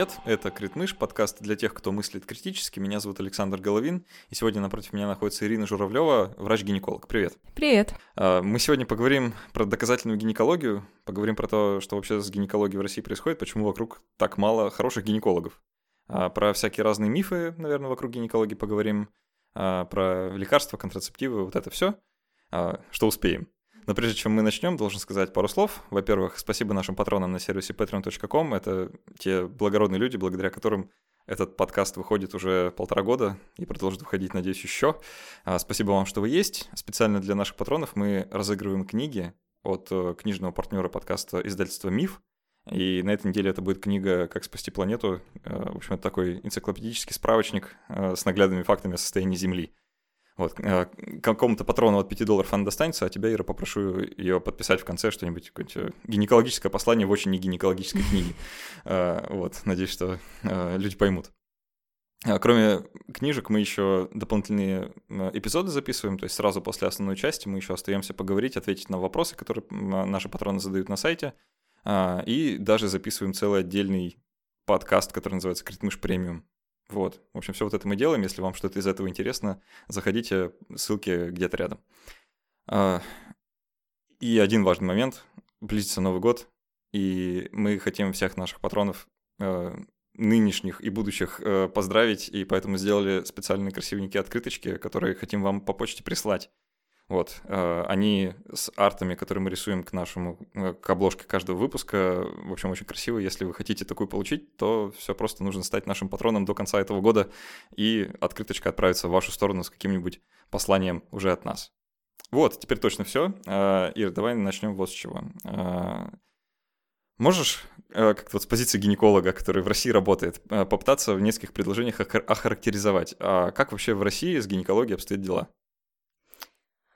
Привет, это Критмыш, подкаст для тех, кто мыслит критически. Меня зовут Александр Головин, и сегодня напротив меня находится Ирина Журавлева, врач-гинеколог. Привет. Привет. А, мы сегодня поговорим про доказательную гинекологию, поговорим про то, что вообще с гинекологией в России происходит, почему вокруг так мало хороших гинекологов. А, про всякие разные мифы, наверное, вокруг гинекологии поговорим, а, про лекарства, контрацептивы, вот это все, что успеем. Но прежде чем мы начнем, должен сказать пару слов. Во-первых, спасибо нашим патронам на сервисе patreon.com. Это те благородные люди, благодаря которым этот подкаст выходит уже полтора года и продолжит выходить, надеюсь, еще. А, спасибо вам, что вы есть. Специально для наших патронов мы разыгрываем книги от э, книжного партнера подкаста издательства «Миф». И на этой неделе это будет книга «Как спасти планету». Э, в общем, это такой энциклопедический справочник э, с наглядными фактами о состоянии Земли. Вот, э, какому-то патрону от 5 долларов она достанется, а тебя, Ира, попрошу ее подписать в конце что-нибудь, какое-нибудь гинекологическое послание в очень не гинекологической книге. Э, вот, надеюсь, что э, люди поймут. Кроме книжек, мы еще дополнительные эпизоды записываем, то есть сразу после основной части мы еще остаемся поговорить, ответить на вопросы, которые наши патроны задают на сайте, и даже записываем целый отдельный подкаст, который называется «Критмыш премиум». Вот. В общем, все вот это мы делаем. Если вам что-то из этого интересно, заходите, ссылки где-то рядом. А, и один важный момент. Близится Новый год, и мы хотим всех наших патронов э, нынешних и будущих э, поздравить, и поэтому сделали специальные красивенькие открыточки, которые хотим вам по почте прислать. Вот, э, они с артами, которые мы рисуем к нашему, э, к обложке каждого выпуска, в общем, очень красивые. Если вы хотите такую получить, то все просто нужно стать нашим патроном до конца этого года, и открыточка отправится в вашу сторону с каким-нибудь посланием уже от нас. Вот, теперь точно все. Э, Ир, давай начнем вот с чего. Можешь как-то вот с позиции гинеколога, который в России работает, попытаться в нескольких предложениях охарактеризовать, а как вообще в России с гинекологией обстоят дела?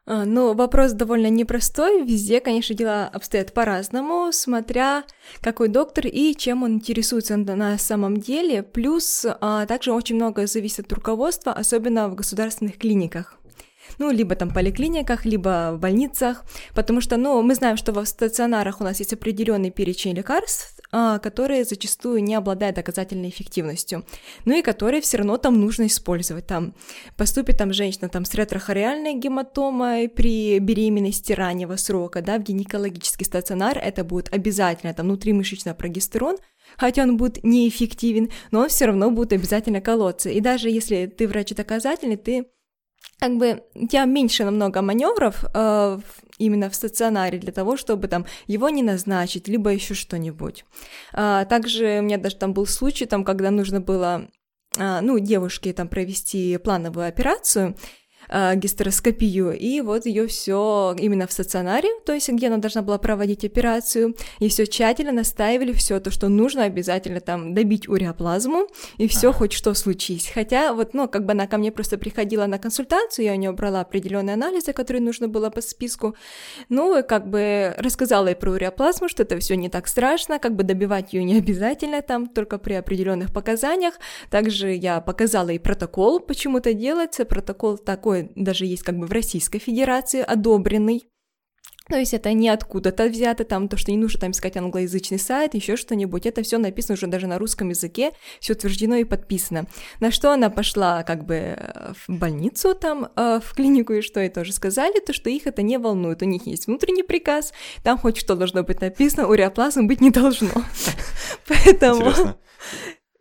А, ну, вопрос довольно непростой. Везде, конечно, дела обстоят по-разному, смотря какой доктор и чем он интересуется на самом деле. Плюс а, также очень много зависит от руководства, особенно в государственных клиниках ну, либо там поликлиниках, либо в больницах, потому что, ну, мы знаем, что в стационарах у нас есть определенный перечень лекарств, которые зачастую не обладают доказательной эффективностью, ну и которые все равно там нужно использовать. Там поступит там женщина там с ретрохориальной гематомой при беременности раннего срока, да, в гинекологический стационар, это будет обязательно там внутримышечный прогестерон, хотя он будет неэффективен, но он все равно будет обязательно колоться. И даже если ты врач доказательный, ты как бы тебя меньше намного маневров э, именно в стационаре для того, чтобы там его не назначить, либо еще что-нибудь. А, также у меня даже там был случай, там, когда нужно было, а, ну, девушке там провести плановую операцию, э, гистероскопию, и вот ее все именно в стационаре, то есть где она должна была проводить операцию, и все тщательно настаивали все то, что нужно обязательно там добить уреоплазму, и все ага. хоть что случись. Хотя вот, ну, как бы она ко мне просто приходила на консультацию, я у нее брала определенные анализы, которые нужно было по списку, ну, и как бы рассказала ей про уреоплазму, что это все не так страшно, как бы добивать ее не обязательно там, только при определенных показаниях. Также я показала ей протокол, почему это делается, протокол такой такой даже есть как бы в Российской Федерации одобренный. То есть это не откуда-то взято, там то, что не нужно там искать англоязычный сайт, еще что-нибудь. Это все написано уже даже на русском языке, все утверждено и подписано. На что она пошла как бы э, в больницу там, э, в клинику, и что ей тоже сказали, то что их это не волнует. У них есть внутренний приказ, там хоть что должно быть написано, уреоплазм быть не должно. Поэтому...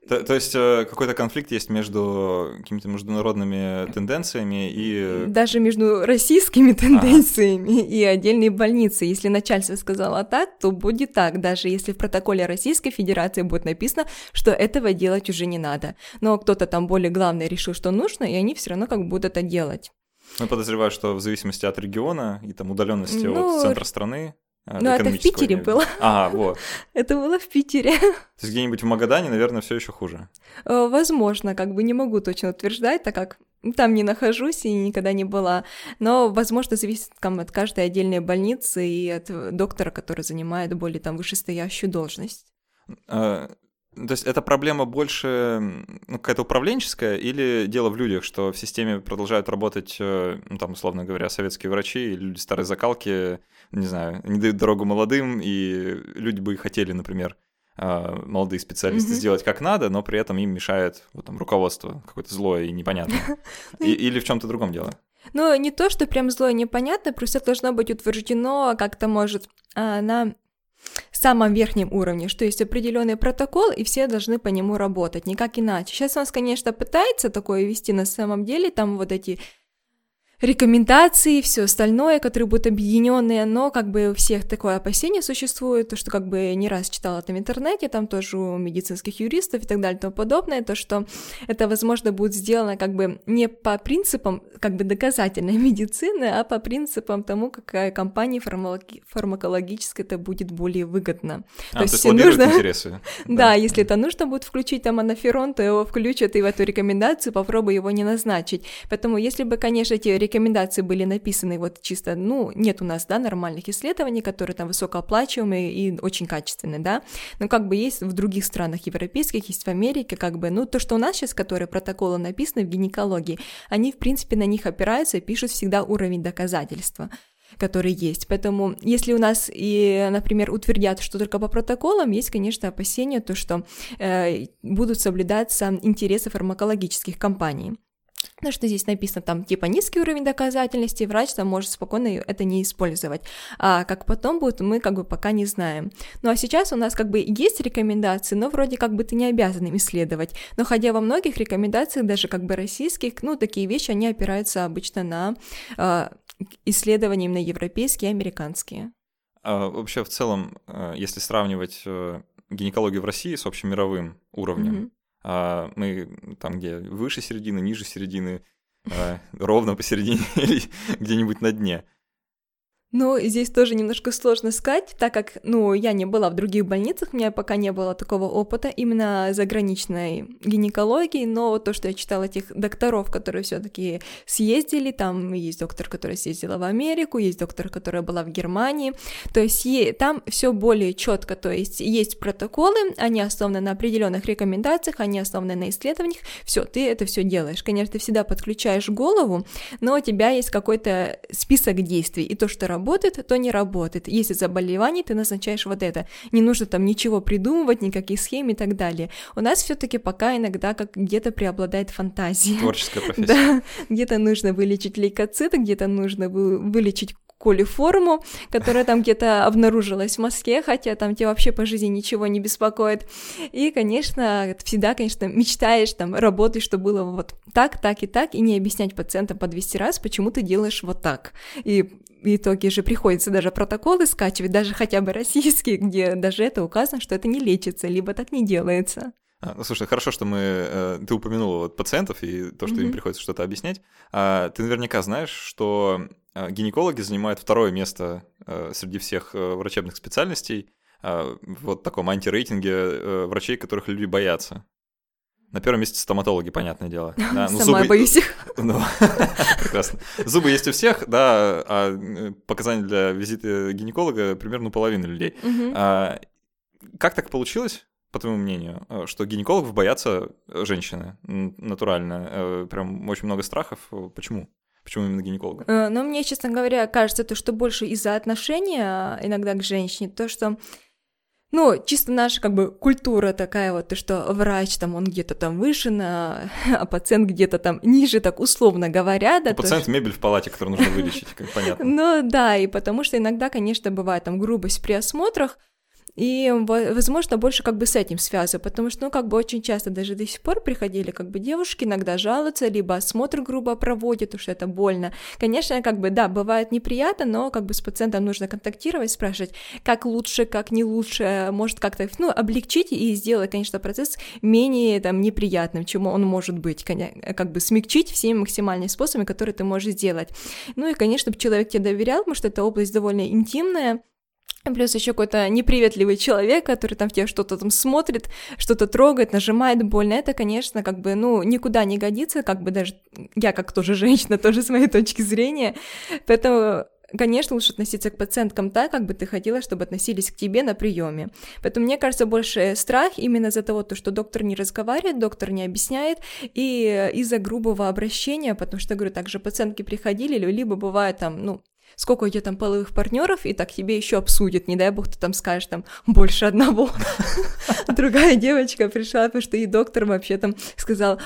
То, то есть э, какой-то конфликт есть между какими-то международными тенденциями и... Даже между российскими тенденциями а. и отдельной больницей. Если начальство сказало так, то будет так, даже если в протоколе Российской Федерации будет написано, что этого делать уже не надо. Но кто-то там более главный решил, что нужно, и они все равно как будут это делать. Ну, подозреваю, что в зависимости от региона и там удаленности ну, от центра страны ну, это в Питере было. Ага, вот. это было в Питере. То есть где-нибудь в Магадане, наверное, все еще хуже. Э, возможно, как бы не могу точно утверждать, так как там не нахожусь и никогда не была. Но, возможно, зависит там, от каждой отдельной больницы и от доктора, который занимает более там вышестоящую должность. То есть это проблема больше ну, какая-то управленческая или дело в людях, что в системе продолжают работать, э, ну, там, условно говоря, советские врачи, люди старой закалки, не знаю, не дают дорогу молодым, и люди бы хотели, например, э, молодые специалисты mm-hmm. сделать как надо, но при этом им мешает вот, там, руководство какое-то злое и непонятное. И, или в чем-то другом дело. Ну, не то, что прям злое непонятно, просто должно быть утверждено как-то, может, а, на самом верхнем уровне, что есть определенный протокол, и все должны по нему работать, никак иначе. Сейчас у нас, конечно, пытается такое вести на самом деле, там вот эти рекомендации, все остальное, которые будут объединенные, но как бы у всех такое опасение существует, то, что как бы не раз читала там в интернете, там тоже у медицинских юристов и так далее и тому подобное, то, что это, возможно, будет сделано как бы не по принципам как бы доказательной медицины, а по принципам тому, какая компания фармакологическая это будет более выгодно. А, то, то есть нужно... интересы. да, да, если это нужно будет включить там анаферон, то его включат и в эту рекомендацию, попробуй его не назначить. Поэтому, если бы, конечно, эти рекомендации были написаны вот чисто, ну, нет у нас, да, нормальных исследований, которые там высокооплачиваемые и очень качественные, да, но как бы есть в других странах европейских, есть в Америке, как бы, ну, то, что у нас сейчас, которые протоколы написаны в гинекологии, они, в принципе, на них опираются и пишут всегда уровень доказательства который есть. Поэтому, если у нас и, например, утвердят, что только по протоколам, есть, конечно, опасения, то, что э, будут соблюдаться интересы фармакологических компаний. Ну, что здесь написано, там, типа, низкий уровень доказательности, врач там может спокойно это не использовать. А как потом будет, мы как бы пока не знаем. Ну, а сейчас у нас как бы есть рекомендации, но вроде как бы ты не обязан им исследовать. Но хотя во многих рекомендациях, даже как бы российских, ну, такие вещи, они опираются обычно на э, исследования именно европейские и американские. А, вообще, в целом, э, если сравнивать э, гинекологию в России с общемировым уровнем, mm-hmm а мы там, где выше середины, ниже середины, а, ровно посередине или где-нибудь на дне. Ну, здесь тоже немножко сложно сказать, так как, ну, я не была в других больницах, у меня пока не было такого опыта именно заграничной гинекологии, но то, что я читала этих докторов, которые все таки съездили, там есть доктор, которая съездила в Америку, есть доктор, которая была в Германии, то есть там все более четко, то есть есть протоколы, они основаны на определенных рекомендациях, они основаны на исследованиях, все, ты это все делаешь. Конечно, ты всегда подключаешь голову, но у тебя есть какой-то список действий, и то, что работает, работает, то не работает. Если заболевание, ты назначаешь вот это. Не нужно там ничего придумывать, никаких схем и так далее. У нас все-таки пока иногда как где-то преобладает фантазия. Творческая профессия. Да, где-то нужно вылечить лейкоциты, где-то нужно вылечить колиформу, которая там где-то обнаружилась в Москве, хотя там тебе вообще по жизни ничего не беспокоит. И, конечно, всегда, конечно, мечтаешь, там, работать, чтобы было вот так, так и так, и не объяснять пациентам по 200 раз, почему ты делаешь вот так. И в итоге же приходится даже протоколы скачивать, даже хотя бы российские, где даже это указано, что это не лечится, либо так не делается. А, ну, слушай, хорошо, что мы э, ты упомянула вот пациентов и то, что mm-hmm. им приходится что-то объяснять. А, ты наверняка знаешь, что а, гинекологи занимают второе место э, среди всех э, врачебных специальностей в вот таком антирейтинге врачей, которых люди боятся. На первом месте стоматологи, понятное дело. Да, ну, Сама зубы... боюсь их. Ну, прекрасно. Зубы есть у всех, да, а показания для визита гинеколога примерно у половины людей. А, как так получилось, по твоему мнению, что гинекологов боятся женщины натурально? Прям очень много страхов. Почему? Почему именно гинеколога? Ну, мне, честно говоря, кажется, то, что больше из-за отношения иногда к женщине, то, что ну, чисто наша как бы культура такая вот, то, что врач там, он где-то там выше, на, а пациент где-то там ниже, так условно говоря, да. Ну, пациент то, мебель в палате, которую нужно вылечить, как понятно. Ну да, и потому что иногда, конечно, бывает там грубость при осмотрах, и, возможно, больше как бы с этим связано, потому что, ну, как бы очень часто даже до сих пор приходили как бы девушки иногда жалуются, либо осмотр грубо проводят, что это больно. Конечно, как бы, да, бывает неприятно, но как бы с пациентом нужно контактировать, спрашивать, как лучше, как не лучше, может как-то, ну, облегчить и сделать, конечно, процесс менее там неприятным, чем он может быть, как бы смягчить всеми максимальными способами, которые ты можешь сделать. Ну и, конечно, человек тебе доверял, потому что эта область довольно интимная, Плюс еще какой-то неприветливый человек, который там в тебя что-то там смотрит, что-то трогает, нажимает больно. Это, конечно, как бы, ну, никуда не годится, как бы даже я как тоже женщина, тоже с моей точки зрения. Поэтому конечно, лучше относиться к пациенткам так, как бы ты хотела, чтобы относились к тебе на приеме. Поэтому мне кажется, больше страх именно из-за того, что доктор не разговаривает, доктор не объясняет, и из-за грубого обращения, потому что, говорю, также пациентки приходили, либо бывает там, ну, сколько у тебя там половых партнеров, и так тебе еще обсудят, не дай бог ты там скажешь там больше одного. другая девочка пришла, потому что и доктор вообще там сказал,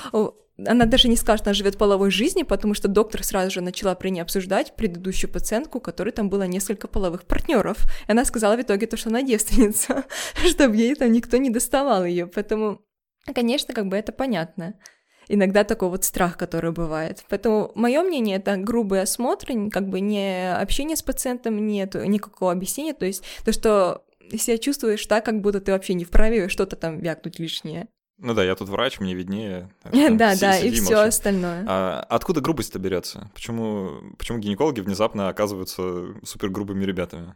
она даже не скажет, она живет половой жизнью, потому что доктор сразу же начала при ней обсуждать предыдущую пациентку, у которой там было несколько половых партнеров. И она сказала в итоге то, что она девственница, чтобы ей там никто не доставал ее. Поэтому, конечно, как бы это понятно. Иногда такой вот страх, который бывает. Поэтому мое мнение это грубый осмотр, как бы не общение с пациентом, нет никакого объяснения. То есть то, что себя чувствуешь так, как будто ты вообще не вправе что-то там вякнуть лишнее. Ну да, я тут врач, мне виднее. Да, да, и все остальное. А откуда грубость-то берется? Почему, почему гинекологи внезапно оказываются супер грубыми ребятами?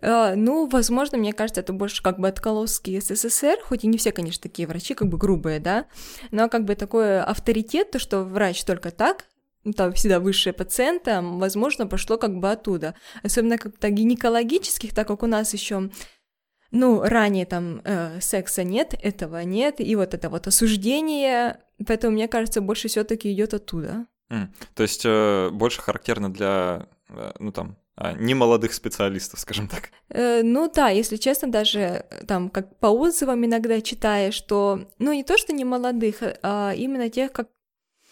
Uh, ну, возможно, мне кажется, это больше как бы отколоски СССР, хоть и не все, конечно, такие врачи, как бы грубые, да, но как бы такой авторитет, то, что врач только так, там всегда высшие пациента, возможно, пошло как бы оттуда. Особенно как-то гинекологических, так как у нас еще ну, ранее там э, секса нет, этого нет, и вот это вот осуждение, поэтому, мне кажется, больше все таки идет оттуда. Mm. То есть э, больше характерно для, э, ну там, э, немолодых специалистов, скажем так. Э, ну да, если честно, даже э, там как по отзывам иногда читаешь, что, ну не то, что не молодых, а именно тех, как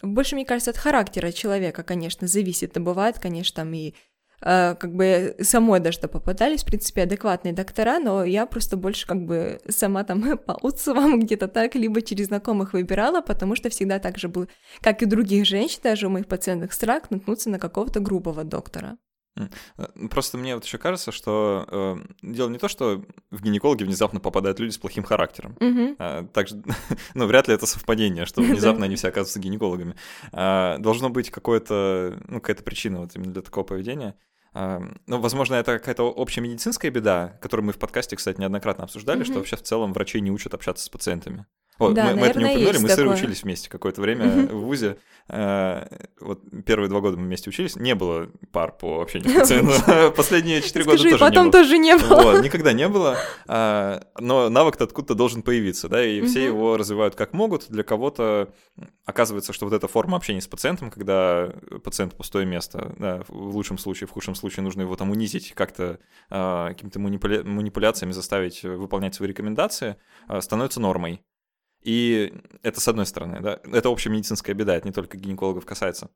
больше, мне кажется, от характера человека, конечно, зависит. И бывает, конечно, там и Э, как бы самой даже попадались, в принципе, адекватные доктора, но я просто больше как бы сама там по отзывам где-то так, либо через знакомых выбирала, потому что всегда так же был, как и других женщин, даже у моих пациентов страх наткнуться на какого-то грубого доктора. Э, просто мне вот еще кажется, что э, дело не то, что в гинекологи внезапно попадают люди с плохим характером. Угу. А, также, ну, вряд ли это совпадение, что внезапно они все оказываются гинекологами. А, должно быть какое-то, ну, какая-то причина вот именно для такого поведения. А, ну, возможно, это какая-то общая медицинская беда, которую мы в подкасте, кстати, неоднократно обсуждали, mm-hmm. что вообще в целом врачей не учат общаться с пациентами. О, да, мы, наверное, мы это не упомянули, мы с Ирой учились вместе какое-то время mm-hmm. в ВУЗе. Э, вот первые два года мы вместе учились, не было пар по общению с пациентом. Последние четыре года тоже потом не было. тоже не было. Вот, никогда не было. А, но навык-то откуда-то должен появиться, да, и все его развивают как могут. Для кого-то оказывается, что вот эта форма общения с пациентом, когда пациент пустое место, да, в лучшем случае, в худшем случае нужно его там унизить, как-то а, какими-то манипуля... манипуляциями заставить выполнять свои рекомендации, становится нормой. И это с одной стороны, да, это общая медицинская беда, это не только гинекологов касается.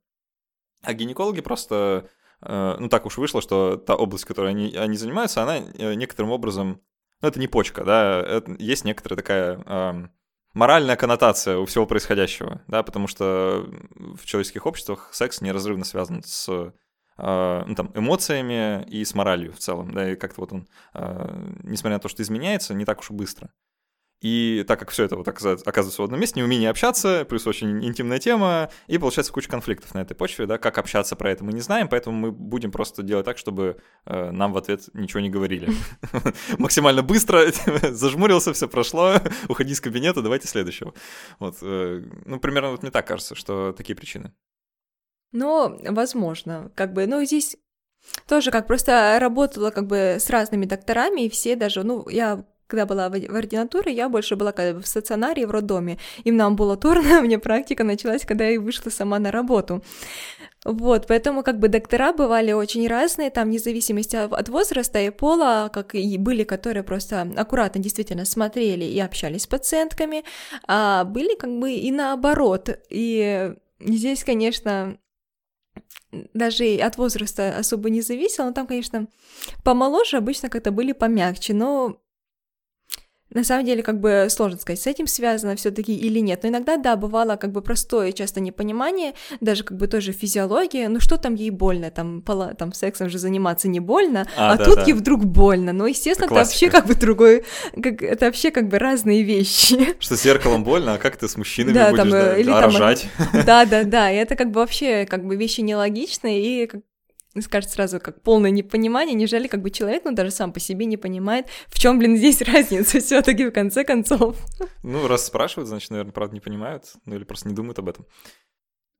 А гинекологи просто, э, ну так уж вышло, что та область, которой они, они занимаются, она э, некоторым образом, ну это не почка, да, это, есть некоторая такая э, моральная коннотация у всего происходящего, да, потому что в человеческих обществах секс неразрывно связан с э, ну, там, эмоциями и с моралью в целом, да, и как-то вот он, несмотря на то, что изменяется, не так уж и быстро. И так как все это вот оказывается в одном месте, неумение общаться, плюс очень интимная тема, и получается куча конфликтов на этой почве, да, как общаться про это мы не знаем, поэтому мы будем просто делать так, чтобы э, нам в ответ ничего не говорили. Максимально быстро зажмурился, все прошло, уходи из кабинета, давайте следующего. Вот, э, ну, примерно вот мне так кажется, что такие причины. Ну, возможно, как бы, ну, здесь тоже как просто работала как бы с разными докторами, и все даже, ну, я когда была в, ординатуре, я больше была как в стационаре, в роддоме. Именно амбулаторная у меня практика началась, когда я вышла сама на работу. Вот, поэтому как бы доктора бывали очень разные, там, вне зависимости от возраста и пола, как и были, которые просто аккуратно действительно смотрели и общались с пациентками, а были как бы и наоборот. И здесь, конечно, даже от возраста особо не зависело, но там, конечно, помоложе обычно как-то были помягче, но на самом деле, как бы сложно сказать, с этим связано все-таки или нет. Но иногда, да, бывало как бы простое, часто непонимание, даже как бы тоже физиология. Ну что там ей больно? Там, пола, там сексом же заниматься не больно, а, а да, тут да. ей вдруг больно. Ну, естественно, это, это вообще как бы другой, как, это вообще как бы разные вещи. Что зеркалом больно, а как ты с мужчинами да, будешь там, да, или а там, рожать? Да, да, да, и это как бы вообще как бы вещи нелогичные, и как скажет сразу как полное непонимание, нежели как бы человек, ну, даже сам по себе не понимает, в чем, блин, здесь разница все таки в конце концов. Ну, раз спрашивают, значит, наверное, правда не понимают, ну, или просто не думают об этом.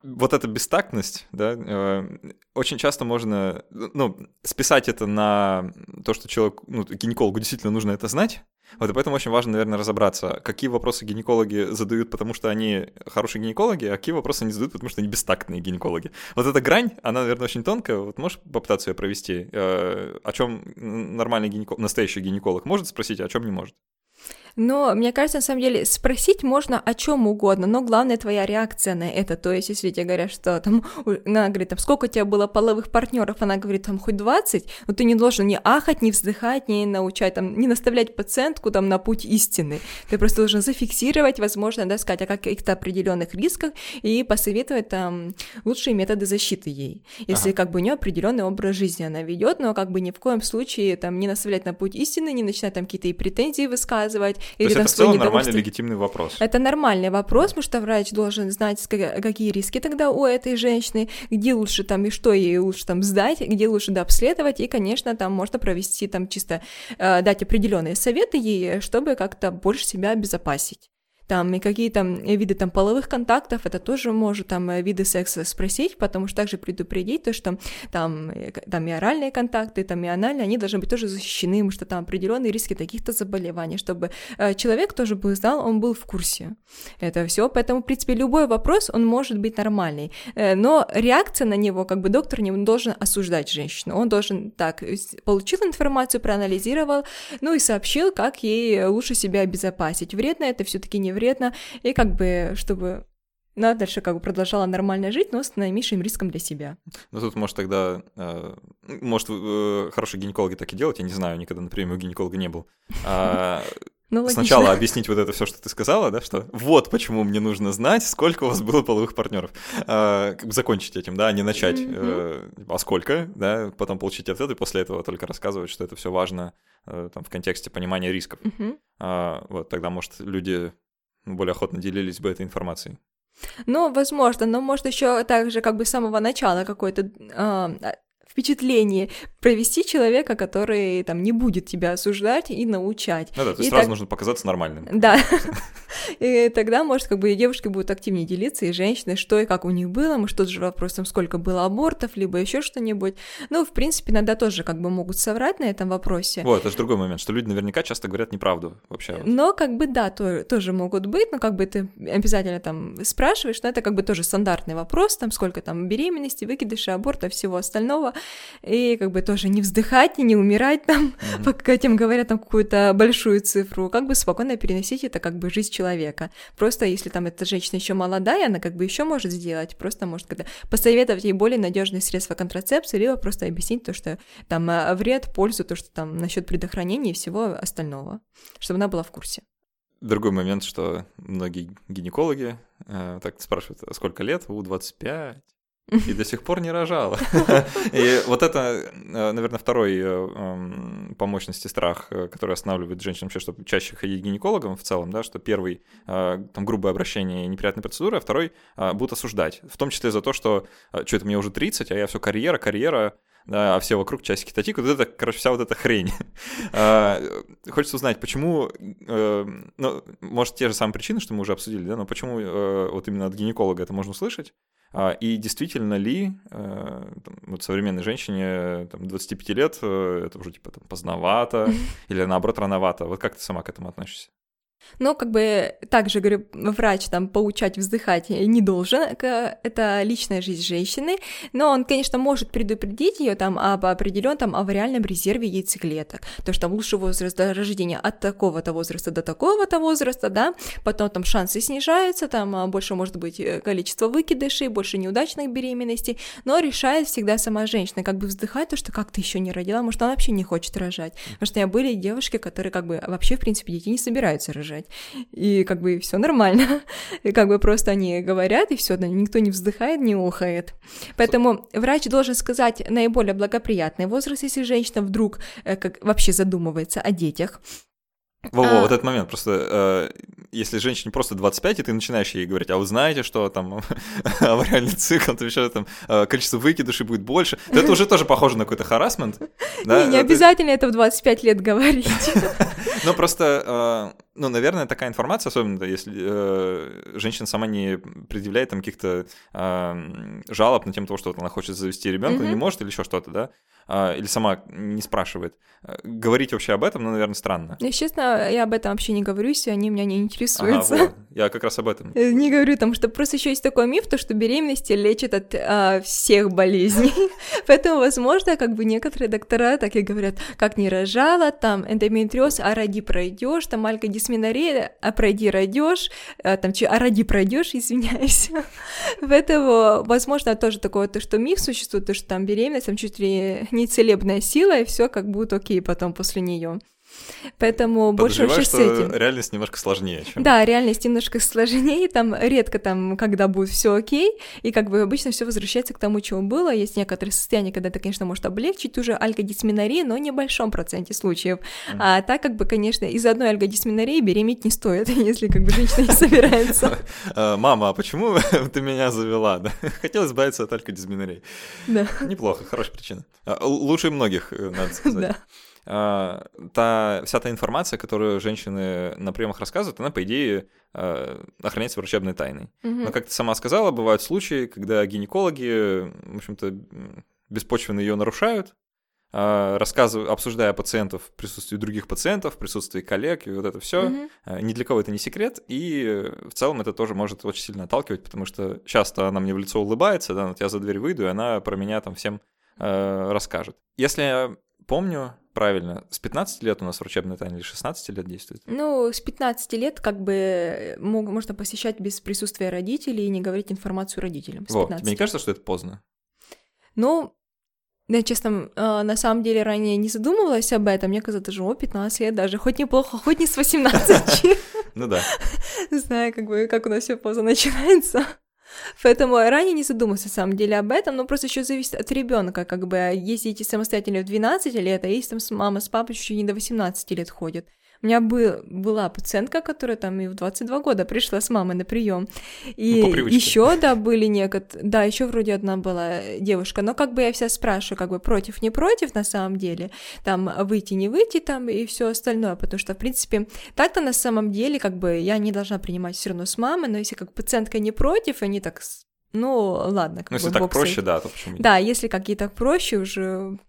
Вот эта бестактность, да, э, очень часто можно, ну, списать это на то, что человек, ну, гинекологу действительно нужно это знать, вот и поэтому очень важно, наверное, разобраться, какие вопросы гинекологи задают, потому что они хорошие гинекологи, а какие вопросы они задают, потому что они бестактные гинекологи. Вот эта грань, она, наверное, очень тонкая. Вот можешь попытаться ее провести? Э, о чем нормальный гинеколог, настоящий гинеколог может спросить, а о чем не может? Но мне кажется, на самом деле, спросить можно о чем угодно, но главное твоя реакция на это. То есть, если тебе говорят, что там, она говорит, там, сколько у тебя было половых партнеров, она говорит, там, хоть 20, но ты не должен ни ахать, ни вздыхать, ни научать, там, не наставлять пациентку там на путь истины. Ты просто должен зафиксировать, возможно, да, сказать о каких-то определенных рисках и посоветовать там лучшие методы защиты ей. Если ага. как бы у нее определенный образ жизни она ведет, но как бы ни в коем случае там не наставлять на путь истины, не начинать там какие-то и претензии высказывать, то или там это в целом нормальный легитимный вопрос. Это нормальный вопрос, потому что врач должен знать, какие риски тогда у этой женщины, где лучше там и что ей лучше там сдать, где лучше дообследовать, и, конечно, там можно провести там чисто э, дать определенные советы ей, чтобы как-то больше себя обезопасить там, и какие там виды там половых контактов, это тоже может там э, виды секса спросить, потому что также предупредить то, что там, э, там и оральные контакты, там и анальные, они должны быть тоже защищены, потому что там определенные риски таких-то заболеваний, чтобы э, человек тоже был знал, он был в курсе. Это все, поэтому, в принципе, любой вопрос, он может быть нормальный, но реакция на него, как бы доктор не должен осуждать женщину, он должен так, получил информацию, проанализировал, ну и сообщил, как ей лучше себя обезопасить. Вредно это все-таки не вредно, вредно, и как бы, чтобы она дальше как бы продолжала нормально жить, но с наименьшим риском для себя. Ну тут, может, тогда, э, может, э, хорошие гинекологи так и делают, я не знаю, никогда на приеме у гинеколога не был. А, ну, Сначала объяснить вот это все, что ты сказала, да, что вот почему мне нужно знать, сколько у вас было половых партнеров. А, как бы закончить этим, да, а не начать, mm-hmm. э, а сколько, да, потом получить ответ и после этого только рассказывать, что это все важно э, там, в контексте понимания рисков. Mm-hmm. А, вот тогда, может, люди более охотно делились бы этой информацией. Ну, возможно, но может еще также как бы с самого начала какой-то э, впечатление провести человека, который там не будет тебя осуждать и научать. Ну да, то есть и сразу так... нужно показаться нормальным. Да. И тогда, может, как бы и девушки будут активнее делиться, и женщины, что и как у них было, может, тот же вопрос, там, сколько было абортов, либо еще что-нибудь. Ну, в принципе, иногда тоже как бы могут соврать на этом вопросе. Вот, это же другой момент, что люди наверняка часто говорят неправду вообще. Но как бы да, то, тоже могут быть, но как бы ты обязательно там спрашиваешь, но это как бы тоже стандартный вопрос, там, сколько там беременности, выкидыша, аборта, всего остального и как бы тоже не вздыхать и не умирать там, mm-hmm. пока этим говорят там какую-то большую цифру, как бы спокойно переносить это как бы жизнь человека. Просто если там эта женщина еще молодая, она как бы еще может сделать, просто может когда посоветовать ей более надежные средства контрацепции, либо просто объяснить то, что там а, вред, пользу, то, что там насчет предохранения и всего остального, чтобы она была в курсе. Другой момент, что многие гинекологи э, так спрашивают, а сколько лет? У 25, и до сих пор не рожала. И вот это, э, наверное, второй э, по мощности страх, э, который останавливает женщин вообще, чтобы чаще ходить к гинекологам в целом, да, что первый, там, грубое обращение и неприятные процедуры, а второй будут осуждать. В том числе за то, что, что это мне уже 30, а я все карьера, карьера, да, а все вокруг часики татикают. Вот это, короче, вся вот эта хрень. Хочется узнать, почему, ну, может, те же самые причины, что мы уже обсудили, да, но почему вот именно от гинеколога это можно услышать, а, и действительно ли э, вот современной женщине там, 25 лет э, это уже типа там, поздновато или наоборот рановато? Вот как ты сама к этому относишься? Но как бы также, говорю, врач там поучать вздыхать не должен, это личная жизнь женщины, но он, конечно, может предупредить ее там об определенном там авариальном резерве яйцеклеток, то, что там лучший возраст рождения от такого-то возраста до такого-то возраста, да, потом там шансы снижаются, там а, больше может быть э, количество выкидышей, больше неудачных беременностей, но решает всегда сама женщина, как бы вздыхать, то, что как ты еще не родила, может, она вообще не хочет рожать, потому что у меня были девушки, которые как бы вообще, в принципе, детей не собираются рожать, рожать. И как бы все нормально. И как бы просто они говорят, и все, никто не вздыхает, не ухает. Поэтому врач должен сказать наиболее благоприятный возраст, если женщина вдруг э, как, вообще задумывается о детях. Во-во, а... вот этот момент. Просто э, если женщине просто 25, и ты начинаешь ей говорить, а вы знаете, что там авариальный цикл, то еще там э, количество выкидышей будет больше, то это уже тоже похоже на какой-то харасмент. Не, не обязательно это в 25 лет говорить. Ну, просто, э, ну, наверное, такая информация, особенно если э, женщина сама не предъявляет там каких-то жалоб на тему того, что она хочет завести ребенка, не может или еще что-то, да, а, или сама не спрашивает. Говорить вообще об этом, ну, наверное, странно. Честно, я об этом вообще не говорю, если они меня не интересуются. Ага, вот. Я как раз об этом. Э, Не говорю там, что просто еще есть такой миф, то что беременности лечат от а, всех болезней. Поэтому, возможно, как бы некоторые доктора так и говорят, как не рожала, там эндометриоз, а ради пройдешь, там алькодисменорея, а пройди родешь, а, там а ради пройдешь, извиняюсь. Поэтому, возможно, тоже такое, то, что миф существует, то, что там беременность, там чуть ли не целебная сила, и все как будет окей потом после нее. Поэтому больше вообще что с этим. реальность немножко сложнее, чем... Да, реальность немножко сложнее, там редко там, когда будет все окей, и как бы обычно все возвращается к тому, чего было. Есть некоторые состояния, когда это, конечно, может облегчить уже алькодисменории, но в небольшом проценте случаев. Mm. А так как бы, конечно, из одной алькодисменории беременеть не стоит, если как бы женщина не собирается. Мама, а почему ты меня завела? Хотела избавиться от алькодисменории. Да. Неплохо, хорошая причина. Лучше многих, надо сказать. Да та вся та информация, которую женщины на приемах рассказывают, она, по идее, охраняется врачебной тайной. Мгм. Но, как ты сама сказала, бывают случаи, когда гинекологи, в общем-то, беспочвенно ее нарушают, а, рассказывая, обсуждая пациентов в присутствии других пациентов, в присутствии коллег, и вот это все. Мгм. Ни для кого это не секрет, и э, в целом это тоже может очень сильно отталкивать, потому что часто она мне в лицо улыбается, да, вот я за дверь выйду, и она про меня там всем э, расскажет. Если я помню правильно, с 15 лет у нас врачебная тайна или 16 лет действует? Ну, с 15 лет как бы мог- можно посещать без присутствия родителей и не говорить информацию родителям. С Вот, 15 тебе не кажется, что это поздно? Ну, да, честно, э, на самом деле ранее не задумывалась об этом. Мне казалось, что о, 15 лет даже, хоть неплохо, хоть не с 18. Ну да. Знаю, как бы, как у нас все поздно начинается. Поэтому ранее не задумывался, на самом деле, об этом, но просто еще зависит от ребенка, как бы, если идти самостоятельно в 12 лет, а если там с мама с папой чуть не до 18 лет ходят. У меня был, была пациентка, которая там и в 22 года пришла с мамой на прием. И Ну, еще, да, были некоторые, да, еще вроде одна была девушка, но как бы я вся спрашиваю, как бы против, не против на самом деле, там выйти, не выйти там и все остальное, потому что, в принципе, так-то на самом деле, как бы я не должна принимать все равно с мамой, но если как пациентка не против, они так, ну ладно, как Ну, бы если так бог с ним. проще, да, то почему нет? Да, если какие-то проще уже,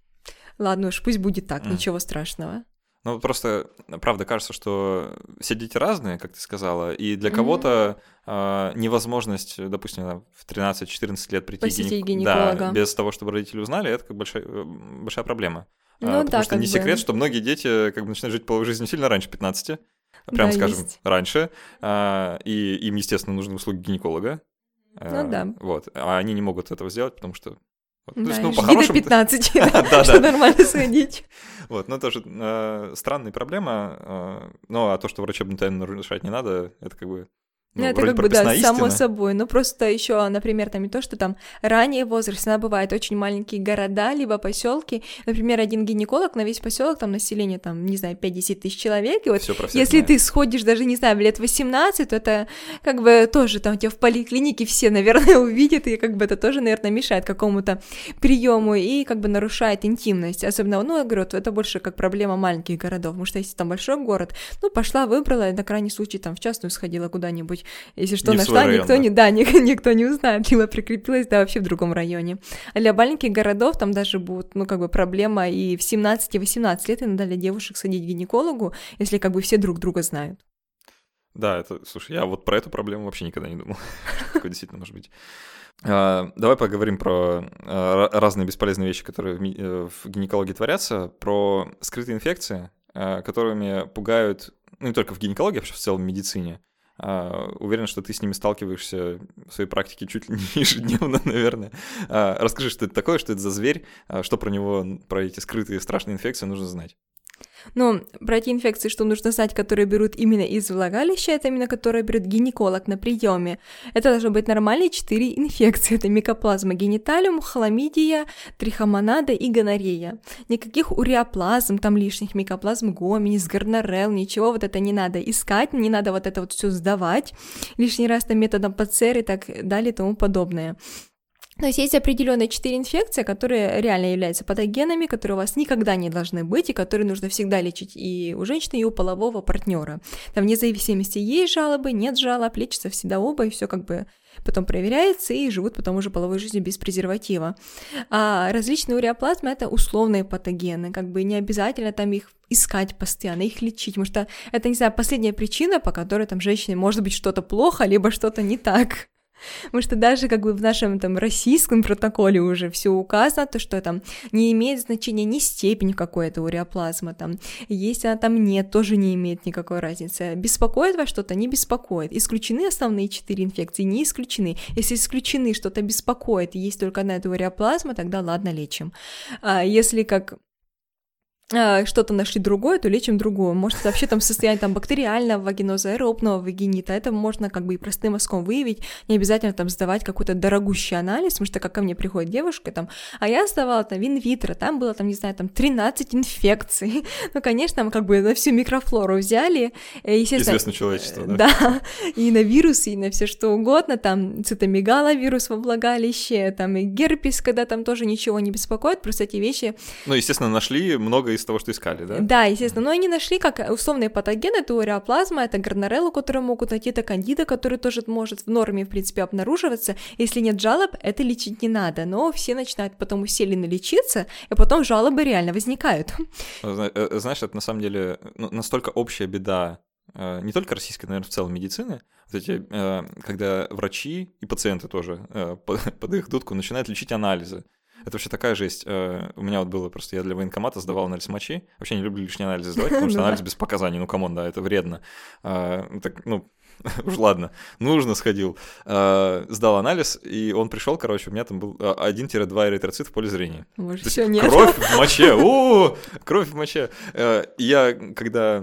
ладно уж, пусть будет так, Мгм. ничего страшного. Ну, просто, правда, кажется, что все дети разные, как ты сказала, и для Мгм. кого-то а, невозможность, допустим, там, в 13-14 лет прийти гинек- гинеколога. Да, без того, чтобы родители узнали, это как большая, э, большая проблема. А, Ну потому да, что как не бы. секрет, что многие дети как бы начинают жить половой жизнью сильно раньше 15, прям Да, скажем, есть. раньше, а, и им, естественно, нужны услуги гинеколога. А, Ну да. Вот, а они не могут этого сделать, потому что... вот, то Да, есть, ну, жди до по-хорошему... 15, Да, что нормально сходить. Вот, ну тоже э, странная проблема. ну, а то, что врачебную тайну нарушать не надо, это как бы. Ну, Ну, это как бы, да, само собой. Ну, просто еще, например, там не то, что там ранний возраст, иногда бывает очень маленькие города, либо поселки. Например, один гинеколог на весь поселок, там население, там, не знаю, 50 тысяч человек, и вот Всё про если знает. ты сходишь даже, не знаю, в лет 18, то это как бы тоже там тебя в поликлинике все, наверное, увидят, и как бы это тоже, наверное, мешает какому-то приему и как бы нарушает интимность. Особенно, ну, я говорю, это больше как проблема маленьких городов, потому что если там большой город, ну, пошла, выбрала, и на крайний случай там в частную сходила куда-нибудь, если что, Не нашла, район, никто да. не, да, ни- никто не узнает, либо прикрепилась, да, вообще в другом районе. А для маленьких городов там даже будет, ну, как бы проблема и в 17-18 лет иногда для девушек сходить к гинекологу, если как бы все друг друга знают. Да, это, слушай, я вот про эту проблему вообще никогда не думал. Такое действительно может быть. А, Давай поговорим про ра- разные бесполезные вещи, которые в э, в гинекологии творятся, про скрытые инфекции, а, которыми пугают, ну не только в гинекологии, а вообще в целом в медицине. А, Уверен, что ты с ними сталкиваешься в своей практике чуть ли не ежедневно, наверное. А, Расскажи, что это такое, что это за зверь, а, что про него, про эти скрытые страшные инфекции нужно знать. Ну, про эти инфекции, что нужно знать, которые берут именно из влагалища, это именно которые берет гинеколог на приеме. Это должно быть нормальные четыре инфекции. Это микоплазма гениталиум, хламидия, трихомонада и гонорея. Никаких уреоплазм, там лишних микоплазм, гоминис, горнорел, ничего вот это не надо искать, не надо вот это вот все сдавать. Лишний раз там методом ПЦР и так далее и тому подобное. То есть есть определенные четыре инфекции, которые реально являются патогенами, которые у вас никогда не должны быть, и которые нужно всегда лечить и у женщины, и у полового партнера. Там вне зависимости есть жалобы, нет жалоб, лечится всегда оба, и все как бы потом проверяется и живут потом уже половой жизнью без презерватива. А различные уреоплазмы — это условные патогены, как бы не обязательно там их искать постоянно, их лечить, потому что это, не знаю, последняя причина, по которой там женщине может быть что-то плохо, либо что-то не так. Потому что даже как бы в нашем там российском протоколе уже все указано, то что там не имеет значения ни степень какой-то уреоплазма, там, если она там нет, тоже не имеет никакой разницы. Беспокоит вас что-то, не беспокоит. Исключены основные четыре инфекции, не исключены. Если исключены, что-то беспокоит, есть только одна эта уреоплазма, тогда ладно, лечим. А если как что-то нашли другое, то лечим другое. Может, вообще там состояние там бактериального вагиноза, аэробного вагинита. Это можно как бы и простым мазком выявить. Не обязательно там сдавать какой-то дорогущий анализ, потому что как ко мне приходит девушка там, а я сдавала там винвитро, там было там, не знаю, там 13 инфекций. ну, конечно, мы как бы на всю микрофлору взяли. Э, естественно, Известно человечество, да? Да, и на вирусы, и на все что угодно, там цитомегаловирус во влагалище, там и герпес, когда там тоже ничего не беспокоит, просто эти вещи... Ну, естественно, нашли много из из того, что искали, да? Да, естественно. Но они нашли как условные патогены, это уреоплазма, это горнореллу, которые могут найти, это кандида, который тоже может в норме, в принципе, обнаруживаться. Если нет жалоб, это лечить не надо. Но все начинают потом усиленно лечиться, и потом жалобы реально возникают. Э, э, знаешь, это на самом деле ну, настолько общая беда э, не только российской, наверное, в целом медицины, вот эти, когда врачи и пациенты тоже под их дудку начинают лечить анализы. Это вообще такая жесть. Э, у меня вот было просто, я для военкомата сдавал анализ мочи. Вообще не люблю лишние анализы сдавать, потому что анализ без показаний, ну come on, да, это вредно. А, так, ну, уж ладно, нужно сходил. А, сдал анализ, и он пришел, короче, у меня там был 1-2 а, эритроцит в поле зрения. Может, все нет. Кровь в моче, о, кровь в моче. Э, я, когда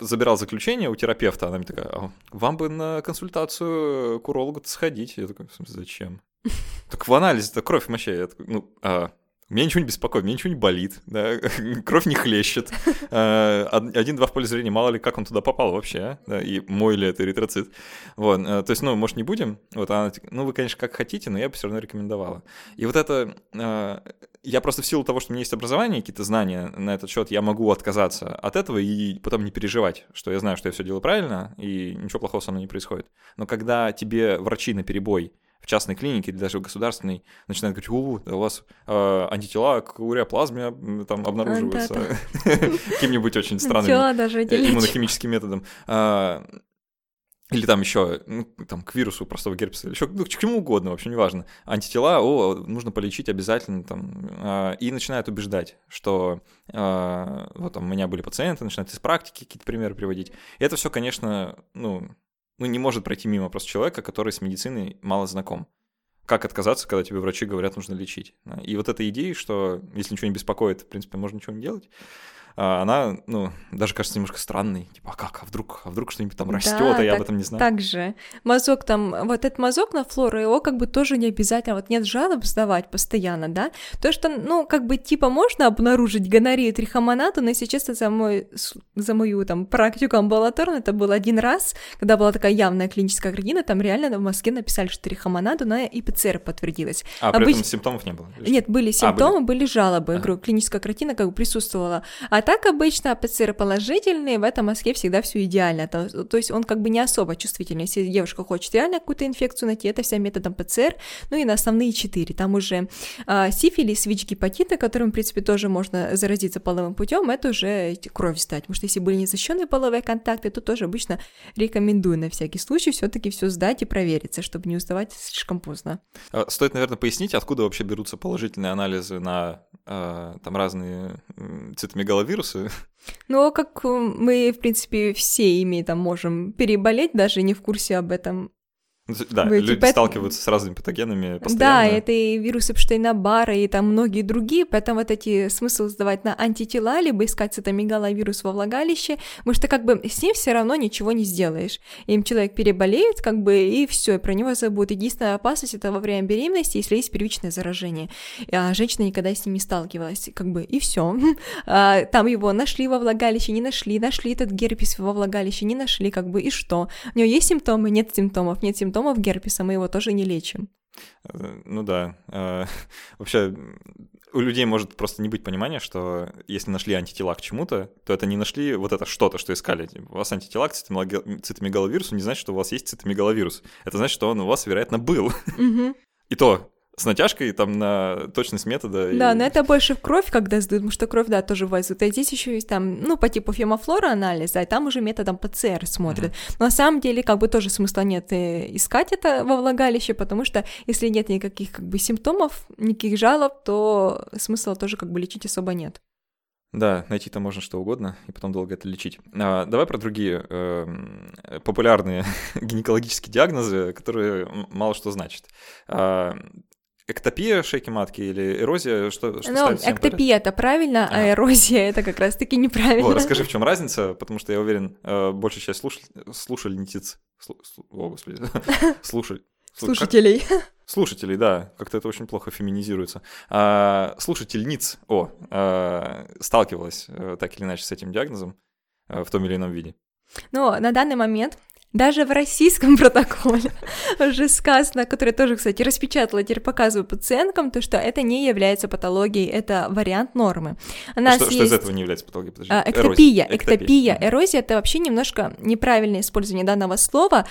забирал заключение у терапевта, она мне такая, вам бы на консультацию к урологу сходить. Я такой, зачем? Так в анализе это кровь в моче. Я такой, ну, а, меня ничего не беспокоит, меня ничего не болит, да? кровь не хлещет. А, один-два в поле зрения, мало ли, как он туда попал вообще, а? да? и мой ли это эритроцит. Вот, а, то есть, ну, может, не будем, вот, она, ну, вы, конечно, как хотите, но я бы все равно рекомендовала. И вот это, а, я просто в силу того, что у меня есть образование, какие-то знания на этот счет, я могу отказаться от этого и потом не переживать, что я знаю, что я все делаю правильно, и ничего плохого со мной не происходит. Но когда тебе врачи на перебой в частной клинике или даже в государственной начинают говорить, у, у вас э, антитела к уреоплазме там обнаруживаются каким-нибудь очень странным иммунохимическим методом. А, или там еще, ну, там, к вирусу простого герпеса, или еще ну, к чему угодно, в общем, неважно. Антитела, о, нужно полечить обязательно, там, э, и начинают убеждать, что э, вот там у меня были пациенты, начинают из практики какие-то примеры приводить. И это все, конечно, ну, ну, не может пройти мимо просто человека, который с медициной мало знаком. Как отказаться, когда тебе врачи говорят, нужно лечить? И вот эта идея, что если ничего не беспокоит, в принципе, можно ничего не делать, она, ну, даже кажется немножко странной. Типа, а как, а вдруг, а вдруг что-нибудь там растет, да, а я так, об этом не знаю. Так же. Мазок там, вот этот мазок на флору, его как бы тоже не обязательно, вот нет жалоб сдавать постоянно, да? То, что, ну, как бы, типа, можно обнаружить гонорею трихомонату, но, если честно, за, мой, за мою там практику амбулаторную это был один раз, когда была такая явная клиническая картина, там реально в Москве написали, что трихомонату, но и ПЦР подтвердилась. А, Обыч... при этом симптомов не было? Нет, были симптомы, а, были? были жалобы, ага. говорю, клиническая картина как бы присутствовала. А так обычно ПЦР положительные, в этом мазке всегда все идеально. То, то есть он как бы не особо чувствительный. Если девушка хочет реально какую-то инфекцию найти, это вся методом ПЦР. Ну и на основные четыре. Там уже а, сифилис, ВИЧ-гепатиты, которым, в принципе, тоже можно заразиться половым путем, это уже кровь сдать. Потому что если были незащищенные половые контакты, то тоже обычно рекомендую на всякий случай все-таки все сдать и провериться, чтобы не уставать слишком поздно. А, стоит, наверное, пояснить, откуда вообще берутся положительные анализы на э, там разные цитомегаловирусы. Ну, а как мы, в принципе, все ими там можем переболеть, даже не в курсе об этом. Ну, да, Вы, люди типа, сталкиваются с разными патогенами постоянно. Да, это и вирусы Эпштейна-Барра, и там многие другие, поэтому вот эти смысл сдавать на антитела, либо искать цитомегаловирус во влагалище, потому что как бы с ним все равно ничего не сделаешь. Им человек переболеет, как бы, и все, и про него забудут. Единственная опасность это во время беременности, если есть первичное заражение. А женщина никогда с ним не сталкивалась, как бы, и все. А, там его нашли во влагалище, не нашли, нашли этот герпес во влагалище, не нашли, как бы, и что? У него есть симптомы, нет симптомов, нет симптомов, симптомов герпеса, мы его тоже не лечим. Ну да. Э, вообще, у людей может просто не быть понимания, что если нашли антитела к чему-то, то это не нашли вот это что-то, что искали. У вас антитела к цитомегаловирусу не значит, что у вас есть цитомегаловирус. Это значит, что он у вас, вероятно, был. И то с натяжкой там на точность метода. Да, и... но это больше в кровь, когда сдают, потому что кровь, да, тоже ввозят. А здесь еще есть там, ну, по типу фемофлора анализа, и там уже методом ПЦР смотрят. Mm-hmm. Но на самом деле, как бы тоже смысла нет э, искать это во влагалище, потому что если нет никаких как бы симптомов, никаких жалоб, то смысла тоже как бы лечить особо нет. Да, найти-то можно что угодно, и потом долго это лечить. А, давай про другие э, популярные гинекологические диагнозы, которые мало что значат. А, эктопия шейки матки или эрозия? Что, что ну, эктопия это правильно, а. а эрозия это как раз-таки неправильно. О, расскажи, в чем разница, потому что я уверен, э, большая часть слуш... слушальниц... Слу... О, господи, слушай. Слушателей. Слушателей, да, как-то это очень плохо феминизируется. А, слушательниц, о, а, сталкивалась э, так или иначе с этим диагнозом в том или ином виде. Ну, на данный момент даже в российском протоколе уже сказано, который тоже, кстати, распечатала, теперь показываю пациенткам, то, что это не является патологией, это вариант нормы. У нас что, есть... что из этого не является патологией? Подожди. А, эктопия, эрозия. эктопия. Эктопия. Эрозия — это вообще немножко неправильное использование данного слова.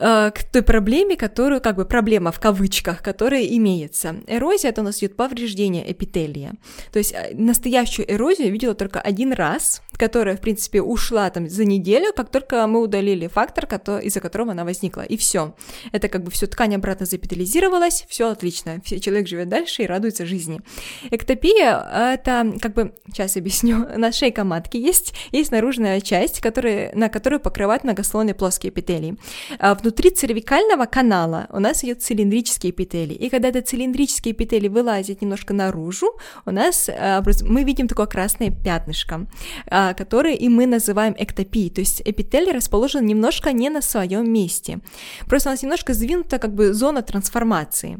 Э, к той проблеме, которую, как бы проблема в кавычках, которая имеется. Эрозия, это у нас идет повреждение эпителия. То есть э, настоящую эрозию я видела только один раз, которая, в принципе, ушла там за неделю, как только мы удалили фактор, из-за которого она возникла. И все. Это как бы все ткань обратно запитализировалась, все отлично. Человек живет дальше и радуется жизни. Эктопия — это, как бы, сейчас объясню, на шейка матки есть, есть наружная часть, которая, на которую покрывают многослойные плоские эпителии. А внутри цервикального канала у нас идет цилиндрические эпители. И когда это цилиндрические эпители вылазят немножко наружу, у нас а, мы видим такое красное пятнышко, а, которое и мы называем эктопией. То есть эпителий расположен немножко не на своем месте. Просто у нас немножко сдвинута как бы зона трансформации.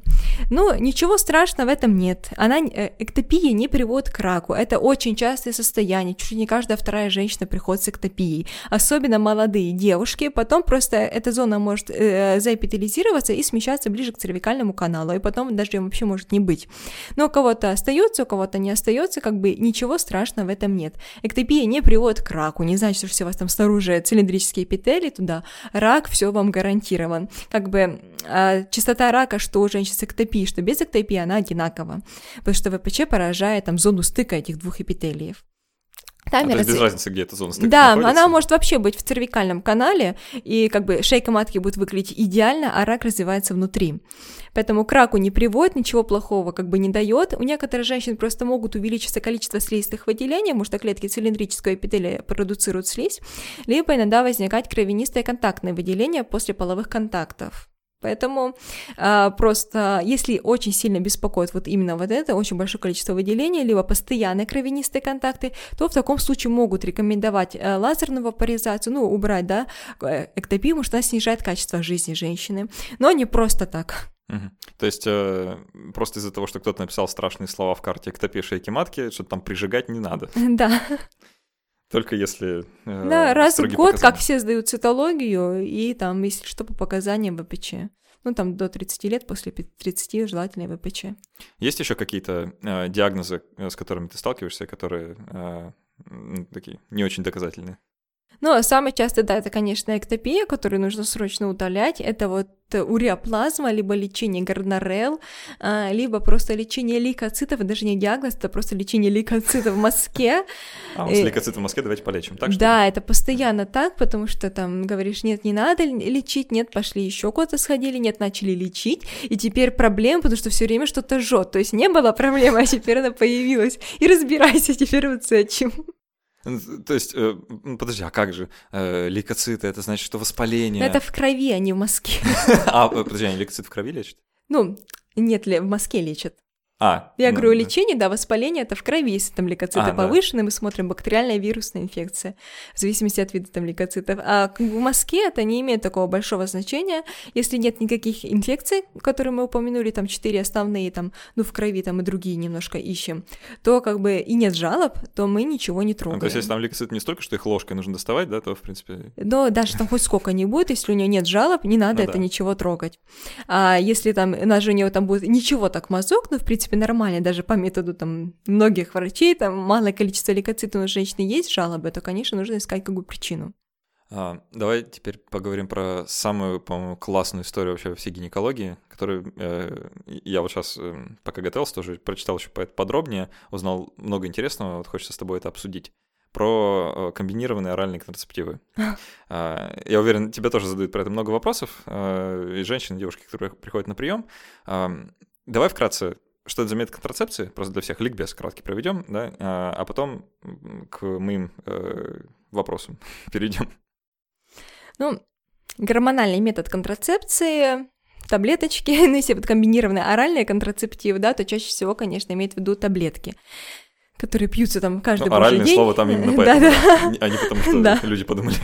Ну, ничего страшного в этом нет. Она, э, эктопия не приводит к раку. Это очень частое состояние. Чуть ли не каждая вторая женщина приходит с эктопией. Особенно молодые девушки. Потом просто эта зона может может э, заэпителизироваться и смещаться ближе к цервикальному каналу, и потом даже вообще может не быть. Но у кого-то остается, у кого-то не остается, как бы ничего страшного в этом нет. Эктопия не приводит к раку, не значит, что все у вас там снаружи цилиндрические эпители туда, рак все вам гарантирован. Как бы э, частота рака, что у женщин с эктопией, что без эктопии, она одинакова, потому что ВПЧ поражает там зону стыка этих двух эпителиев. Там а, без разницы, где эта зона стыка Да, находится. она может вообще быть в цервикальном канале, и как бы шейка матки будет выглядеть идеально, а рак развивается внутри. Поэтому к раку не приводит, ничего плохого как бы не дает. У некоторых женщин просто могут увеличиться количество слизистых выделений, потому что клетки цилиндрического эпителия продуцируют слизь, либо иногда возникать кровянистые контактные выделения после половых контактов. Поэтому э, просто, если очень сильно беспокоит вот именно вот это, очень большое количество выделений, либо постоянные кровянистые контакты, то в таком случае могут рекомендовать э, лазерную вапоризацию, ну, убрать, да, э, эктопию, потому что она снижает качество жизни женщины. Но не просто так. Угу. То есть э, просто из-за того, что кто-то написал страшные слова в карте эктопии шейки матки, что там прижигать не надо. Да. Только если... Э, да, раз в год, показания. как все сдают цитологию, и там, если что, по показаниям ВПЧ. Ну, там до 30 лет, после 30 желательно ВПЧ. Есть еще какие-то э, диагнозы, э, с которыми ты сталкиваешься, которые э, такие не очень доказательные? Ну, самое часто, да, это, конечно, эктопия, которую нужно срочно удалять. Это вот уреоплазма, либо лечение горнорел, а, либо просто лечение лейкоцитов, даже не диагноз, это просто лечение лейкоцитов в мозге. А, у вас лейкоциты в мозге, давайте полечим, так что Да, это постоянно так, потому что там говоришь, нет, не надо лечить, нет, пошли еще куда-то сходили, нет, начали лечить, и теперь проблема, потому что все время что-то жжет, то есть не было проблемы, а теперь она появилась, и разбирайся теперь вот с этим. То есть, э, подожди, а как же? Э, лейкоциты, это значит, что воспаление. Это в крови, а не в мозге. А, подожди, они лейкоцит в крови лечат? Ну, нет, в мозге лечат. А, Я ну, говорю, да. лечение, да, воспаление это в крови, если там лейкоциты А, да. повышены, мы смотрим бактериальная вирусная инфекция, в зависимости от вида там лейкоцитов. А в мазке это не имеет такого большого значения, если нет никаких инфекций, которые мы упомянули, там четыре основные, там, ну, в крови там и другие немножко ищем, то как бы и нет жалоб, то мы ничего не Ну, трогаем. то есть, если там лейкоциты не столько, что их ложкой нужно доставать, да, то, в принципе... Но даже там хоть сколько не будет, если у нее нет жалоб, не надо Ну это да. ничего трогать. А если там даже у нее там будет ничего так мазок, ну, в принципе, нормально, даже по методу там многих врачей, там малое количество лейкоцитов у женщины есть жалобы, то, конечно, нужно искать какую причину. А, давай теперь поговорим про самую, по-моему, классную историю вообще во всей гинекологии, которую э, я вот сейчас, пока готовился, тоже прочитал еще по- подробнее, узнал много интересного, вот хочется с тобой это обсудить. Про э, комбинированные оральные контрацептивы. А, Я уверен, тебе тоже задают про это много вопросов, э, и женщины, и девушки, которые приходят на прием. Давай вкратце, что это за метод контрацепции, просто для всех ликбез краткий проведем, да, а а потом к моим э, вопросам перейдем. Ну, гормональный метод контрацепции, таблеточки, ну, если вот комбинированные оральные контрацептивы, да, то чаще всего, конечно, имеет в виду таблетки, которые пьются там каждый Ну, оральное день. слово там именно поэтому, Да-да. да, а не потому, что Да. люди подумали.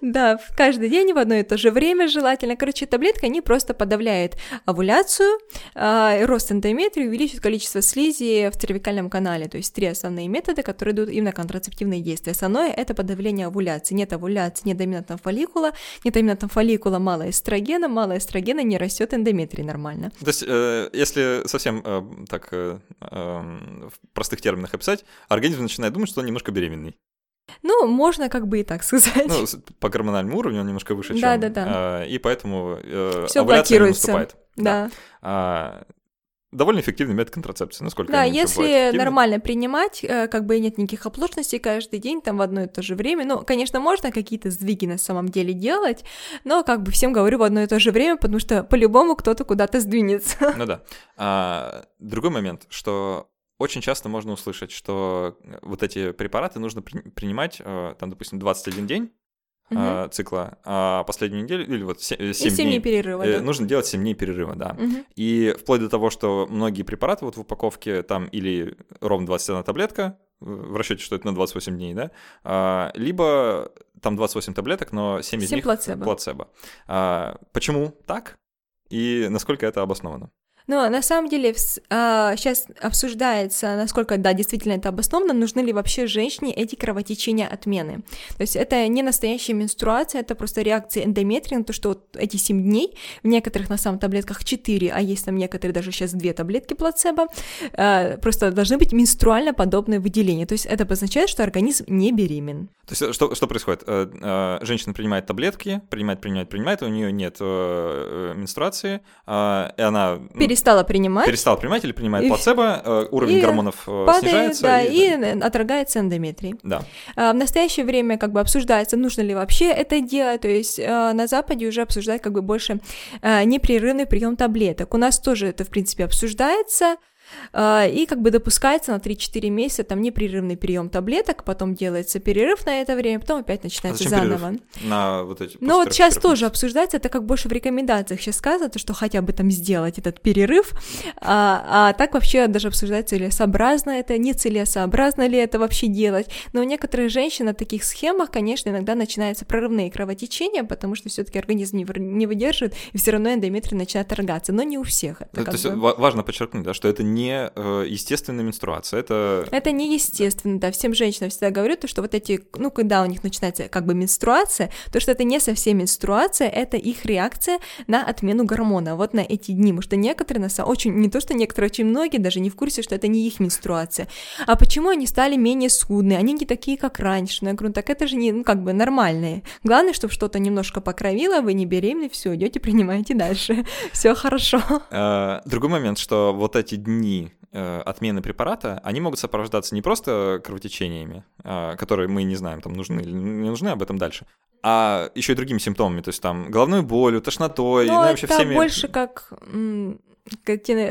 Да, в каждый день в одно и то же время желательно. Короче, таблетки, они просто подавляют овуляцию, а, рост эндометрии, увеличивают количество слизи в цервикальном канале. То есть три основные методы, которые дают именно контрацептивные действия. Основное – это подавление овуляции. Нет овуляции, нет доминантного фолликула, нет доминантного фолликула, мало эстрогена, мало эстрогена, не растет эндометрий нормально. То есть, э, если совсем э, так э, эм, в простых терминах описать, организм начинает думать, что он немножко беременный. Ну, можно как бы и так сказать. Ну, по гормональному уровню он немножко выше, чем... Да-да-да. э, И поэтому э, Всё овуляция не блокируется. наступает. да. А, Довольно эффективный метод контрацепции, насколько Да, вообще бывают если нормально принимать, э, как бы нет никаких оплошностей каждый день, там в одно и то же время. Ну, конечно, можно какие-то сдвиги на самом деле делать, но как бы всем говорю в одно и то же время, потому что по-любому кто-то куда-то сдвинется. Ну да. А, другой момент, что очень часто можно услышать, что вот эти препараты нужно при- принимать, э, там, допустим, 21 день э, цикла, а последнюю неделю, или вот 7, И 7 дней перерыва, э, да. нужно делать 7 дней перерыва, да. Мгм. И вплоть до того, что многие препараты вот в упаковке там или ровно 21 таблетка, в расчете, что это на 28 дней, да, а, либо там 28 таблеток, но 7 из Семь них плацебо. плацебо. А, почему так? И насколько это обосновано? Но на самом деле сейчас обсуждается, насколько, да, действительно это обосновано, нужны ли вообще женщине эти кровотечения отмены. То есть это не настоящая менструация, это просто реакция эндометрия на то, что вот эти 7 дней, в некоторых на самом таблетках 4, а есть там некоторые даже сейчас 2 таблетки плацебо, э, просто должны быть менструально подобные выделения. То есть это обозначает, что организм не беремен. То есть э, что, что происходит? Э, э, Женщина принимает таблетки, принимает, принимает, принимает, у нее нет менструации, э, и она м, Перестала принимать, перестала принимать или принимает И- плацебо, э, уровень и гормонов э, падает, снижается. да, и- и отрогается эндометрий. да. А, В настоящее время как бы обсуждается, нужно ли вообще это делать, то есть э, на Западе уже обсуждают как бы больше э, непрерывный прием таблеток. У нас тоже это, в принципе, обсуждается, и как бы допускается на 3-4 месяца там непрерывный прием таблеток, потом делается перерыв на это время, потом опять А начинается перерыв? заново. На вот эти Но вот сейчас тоже обсуждается, это как больше в рекомендациях сейчас сказано, то, что хотя бы там сделать этот перерыв, а, а так вообще даже обсуждается, целесообразно это, не целесообразно ли это вообще делать. Но у некоторых женщин на таких схемах, конечно, иногда начинаются прорывные кровотечения, потому что все-таки организм не, выдерживает, и все равно эндометрий начинает торгаться, но не у всех. Это То как есть бы- важно подчеркнуть, да, что это не э, естественная менструация, это Это неестественно, да, всем женщинам всегда говорю, то, что вот эти, ну, когда у них начинается как бы менструация, то, что это не совсем менструация, это их реакция на отмену гормона, вот на эти дни, потому что некоторые, на самом очень, не то, что некоторые, очень многие даже не в курсе, что это не их менструация. А почему они стали менее скудные, они не такие, как раньше? Ну, я говорю, так это же не, ну, как бы нормальные. Главное, чтобы что-то немножко покровило, вы не беременны, все, идете, принимаете дальше, все хорошо. Э, Другой момент, что вот эти дни э, отмены препарата, они могут сопровождаться не просто кровотечениями, э, которые мы не знаем, там нужны или не нужны, об этом дальше, а еще и другими симптомами, то есть там головной болью, тошнотой, ну, Но вообще это всеми... больше как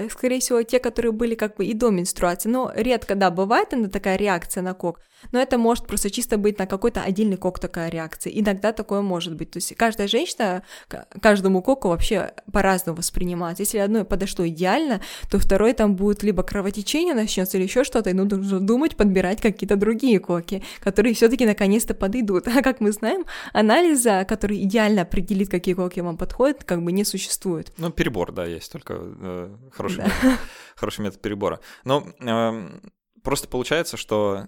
скорее всего, те, которые были как бы и до менструации. Но редко, да, бывает иногда такая реакция на кок, но это может просто чисто быть на какой-то отдельный кок такая реакция. Иногда такое может быть. То есть каждая женщина, каждому коку вообще по-разному воспринимается. Если одной подошло идеально, то второй там будет либо кровотечение начнется или еще что-то, и нужно думать, подбирать какие-то другие коки, которые все-таки наконец-то подойдут. А как мы знаем, анализа, который идеально определит, какие коки вам подходят, как бы не существует. Ну, перебор, да, есть только э, хороший, да. метод, хороший метод перебора. Но э, просто получается, что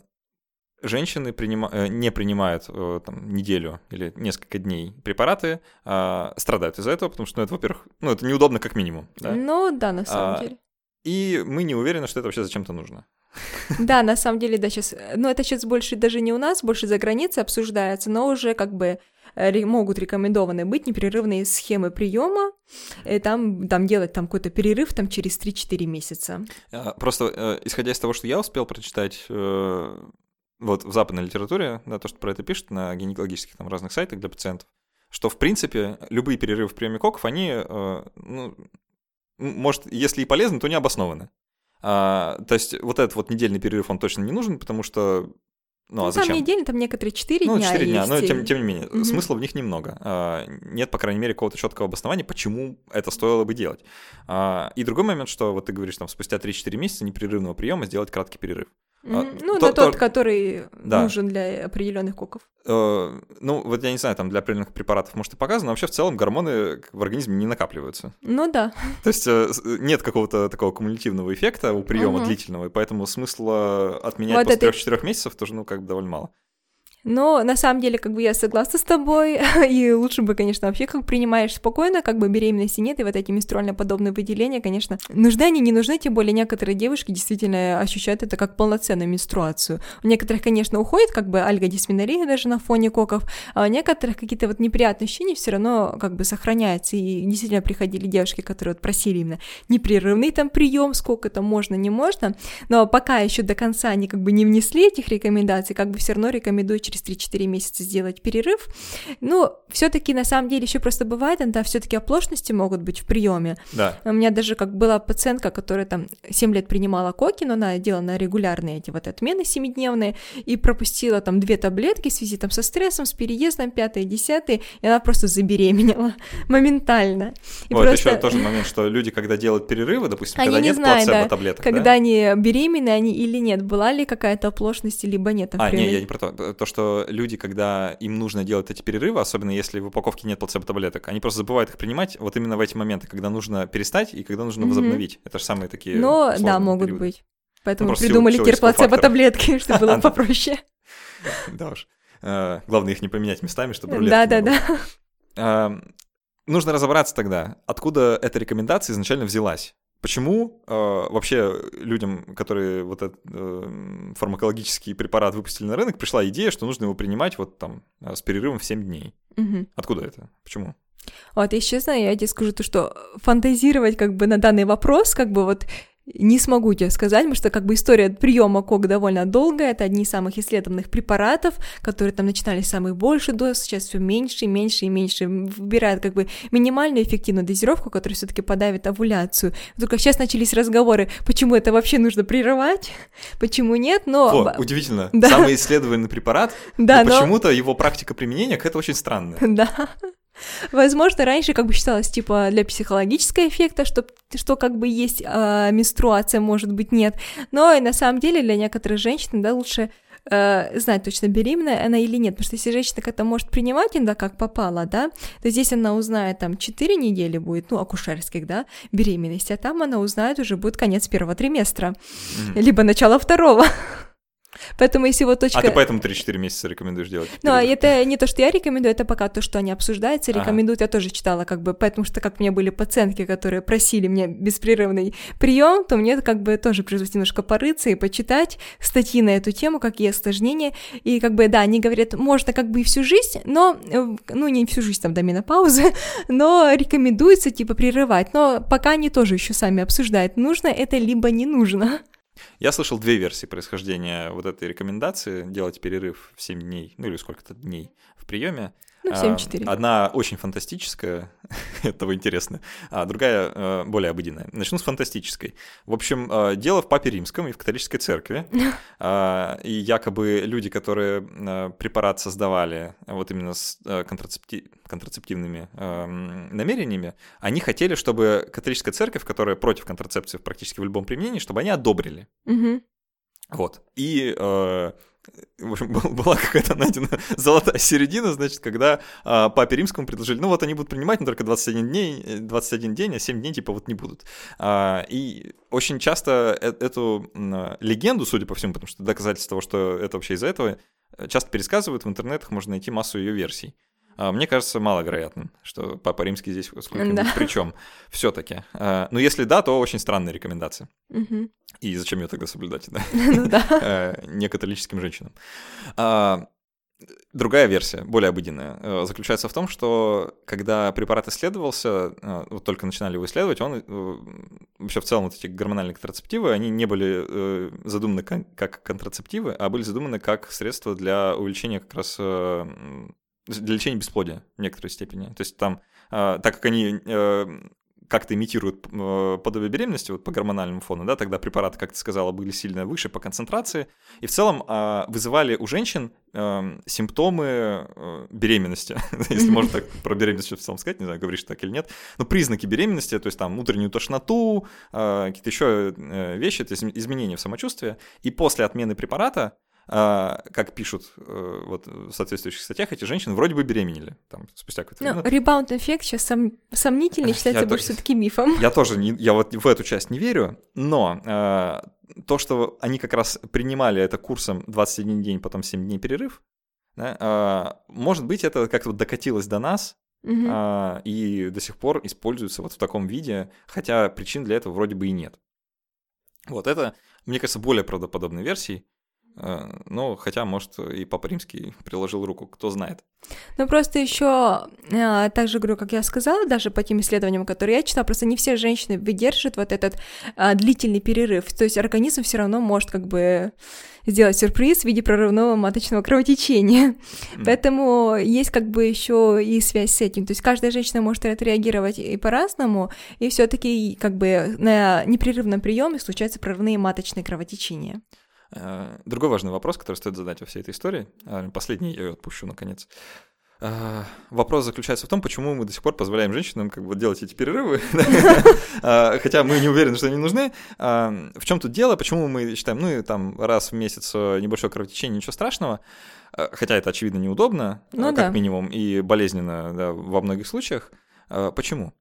женщины принима... Э, не принимают э, там, неделю или несколько дней препараты, а, страдают из-за этого, потому что, ну, это, во-первых, ну, это неудобно как минимум. Да? Ну, да, на самом а, деле. И мы не уверены, что это вообще зачем-то нужно. Да, на самом деле, да, сейчас, ну, это сейчас больше даже не у нас, больше за границей обсуждается, но уже как бы э, могут рекомендованы быть непрерывные схемы приема, там, там делать там какой-то перерыв там через 3-4 месяца. А, просто исходя из того, что я успел прочитать вот в западной литературе, да, то, что про это пишут на гинекологических там разных сайтах для пациентов, что, в принципе, любые перерывы в приеме коков, они, э, ну, может, если и полезны, то не обоснованы. А, то есть вот этот вот недельный перерыв, он точно не нужен, потому что ну, ну а зачем? Там недельно, там некоторые 4 ну, дня 4 дня, есть. но тем, тем не менее, mm-hmm. смысла в них немного. А, нет, по крайней мере, какого-то четкого обоснования, почему это стоило бы делать. А, и другой момент, что вот ты говоришь, там, спустя 3-4 месяца непрерывного приема сделать краткий перерыв. Mm-hmm. Ну, то, на тот, то... который да. нужен для определенных коков. Э, ну, вот я не знаю, там для определенных препаратов может и показано, но вообще в целом гормоны в организме не накапливаются. Ну да. То есть э, нет какого-то такого кумулятивного эффекта у приема uh-huh. длительного, и поэтому смысла отменять вот после это... 3-4 месяцев тоже, ну, как бы довольно мало. Но на самом деле, как бы я согласна с тобой, и лучше бы, конечно, вообще как принимаешь спокойно, как бы беременности нет, и вот эти менструально-подобные выделения, конечно, нужны они, не нужны, тем более некоторые девушки действительно ощущают это как полноценную менструацию. У некоторых, конечно, уходит как бы альга-дисменория даже на фоне коков, а у некоторых какие-то вот неприятные ощущения все равно как бы сохраняются, и действительно приходили девушки, которые вот просили именно непрерывный там прием, сколько это можно, не можно, но пока еще до конца они как бы не внесли этих рекомендаций, как бы все равно рекомендую через через 3-4 месяца сделать перерыв. Ну, все-таки на самом деле еще просто бывает, да, все-таки оплошности могут быть в приеме. Да. У меня даже как была пациентка, которая там 7 лет принимала коки, но она делала на регулярные эти вот отмены семидневные и пропустила там две таблетки в связи там со стрессом, с переездом, пятые, десятые, и она просто забеременела моментально. И вот просто... еще тоже момент, что люди, когда делают перерывы, допустим, они когда не нет знают, плацебо-таблеток, да, когда да? они беременны они или нет, была ли какая-то оплошность, либо нет. а, не, я не про то. То, что люди, когда им нужно делать эти перерывы, особенно если в упаковке нет плацебо-таблеток, они просто забывают их принимать вот именно в эти моменты, когда нужно перестать и когда нужно mm-hmm. возобновить. Это же самые такие Ну, да, могут периоды. быть. Поэтому ну, придумали теперь плацебо-таблетки, чтобы было попроще. Да уж. Э, главное их не поменять местами, чтобы рулетки Да-да-да. Нужно разобраться тогда, откуда эта рекомендация изначально взялась. Почему э, вообще людям, которые вот этот э, фармакологический препарат выпустили на рынок, пришла идея, что нужно его принимать вот там э, с перерывом в 7 дней? Угу. Откуда это? Почему? Вот, если честно, я тебе скажу то, что фантазировать как бы на данный вопрос, как бы вот не смогу тебе сказать, потому что как бы история приема кок довольно долгая, это одни из самых исследованных препаратов, которые там начинались с самых больших доз, сейчас все меньше и меньше и меньше, выбирают как бы минимальную эффективную дозировку, которая все-таки подавит овуляцию. Только сейчас начались разговоры, почему это вообще нужно прерывать, почему нет, но... О, удивительно, да. самый исследованный препарат, да, но, но почему-то его практика применения какая-то очень странная. Да. Возможно, раньше как бы считалось, типа, для психологического эффекта, что, что как бы есть э, менструация, может быть, нет. Но и на самом деле для некоторых женщин, да, лучше э, знать точно, беременная она или нет. Потому что если женщина как-то может принимать иногда как попала, да, то здесь она узнает там 4 недели будет, ну, акушерских, да, беременности, а там она узнает уже будет конец первого триместра, либо начало второго. Поэтому если вот точка... А ты поэтому 3-4 месяца рекомендуешь делать? Ну, а это не то, что я рекомендую, это пока то, что они обсуждаются, рекомендуют, ага. я тоже читала, как бы, потому что как у меня были пациентки, которые просили мне беспрерывный прием, то мне как бы тоже пришлось немножко порыться и почитать статьи на эту тему, какие осложнения, и как бы, да, они говорят, можно как бы и всю жизнь, но, э, ну, не всю жизнь там до менопаузы, но рекомендуется, типа, прерывать, но пока они тоже еще сами обсуждают, нужно это либо не нужно. Я слышал две версии происхождения вот этой рекомендации делать перерыв в 7 дней, ну или сколько-то дней в приеме. Ну, 7-4. А, одна очень фантастическая, этого интересно, а другая э, более обыденная. Начну с фантастической. В общем, э, дело в Папе Римском и в католической церкви. А, и якобы люди, которые э, препарат создавали вот именно с контрацепти... контрацептивными намерениями, они хотели, чтобы католическая церковь, которая против контрацепции практически в любом применении, чтобы они одобрили. Вот. И в общем, была какая-то найдена золотая середина, значит, когда а, папе римскому предложили, ну вот они будут принимать, но только 21 дней, 21 день, а 7 дней типа вот не будут. А, и очень часто э эту легенду, судя по всему, потому что доказательство того, что это вообще из-за этого, часто пересказывают в интернетах, можно найти массу ее версий. А, мне кажется маловероятным, что Папа Римский здесь сколько-нибудь да. причем все-таки. А, но если да, то очень странная рекомендация. Угу. И зачем ее тогда соблюдать, да? Ну да. Э, не католическим женщинам. А, другая версия, более обыденная, э, заключается в том, что когда препарат исследовался, э, вот только начинали его исследовать, он вообще в целом вот эти гормональные контрацептивы, они не были задуманы как контрацептивы, а были задуманы как средство для увеличения как раз для лечения бесплодия в некоторой степени. То есть там, э, так как они э, как-то имитируют э, подобие беременности вот по гормональному фону, да, тогда препараты, как ты сказала, были сильно выше по концентрации, и в целом э, вызывали у женщин э, симптомы беременности, если можно так про беременность в целом сказать, не знаю, говоришь так или нет, но признаки беременности, то есть там утреннюю тошноту, какие-то еще вещи, то есть изменения в самочувствии, и после отмены препарата а, как пишут э, вот, в соответствующих статьях, эти женщины вроде бы беременели там, спустя какое-то время. Ну, ребаунд-эффект сейчас сом... сомнительный, считается я больше то... все-таки мифом. Я тоже, не, я вот в эту часть не верю, но э, то, что они как раз принимали это курсом 21 день, потом 7 дней перерыв, да, э, может быть, это как-то вот докатилось до нас, угу. э, и до сих пор используется вот в таком виде, хотя причин для этого вроде бы и нет. Вот это, мне кажется, более правдоподобной версией. Э, ну, хотя, может, и Папа Римский приложил руку, кто знает. Ну, просто еще, э, так же говорю, как я сказала, даже по тем исследованиям, которые я читала, просто не все женщины выдерживают вот этот а, длительный перерыв. То есть организм все равно может как бы сделать сюрприз в виде прорывного маточного кровотечения. Mm. Поэтому есть как бы еще и связь с этим. То есть каждая женщина может отреагировать и по-разному, и все-таки как бы на непрерывном приеме случаются прорывные маточные кровотечения. Э, другой важный вопрос, который стоит задать во всей этой истории, а, последний я ее отпущу наконец. Э, вопрос заключается в том, почему мы до сих пор позволяем женщинам как бы делать эти перерывы, а, хотя мы не уверены, что они нужны. В чем тут дело? Почему мы считаем, ну и там раз в месяц э, небольшое кровотечение, ничего страшного, хотя это очевидно неудобно, ну, как минимум, и болезненно во многих случаях. Почему?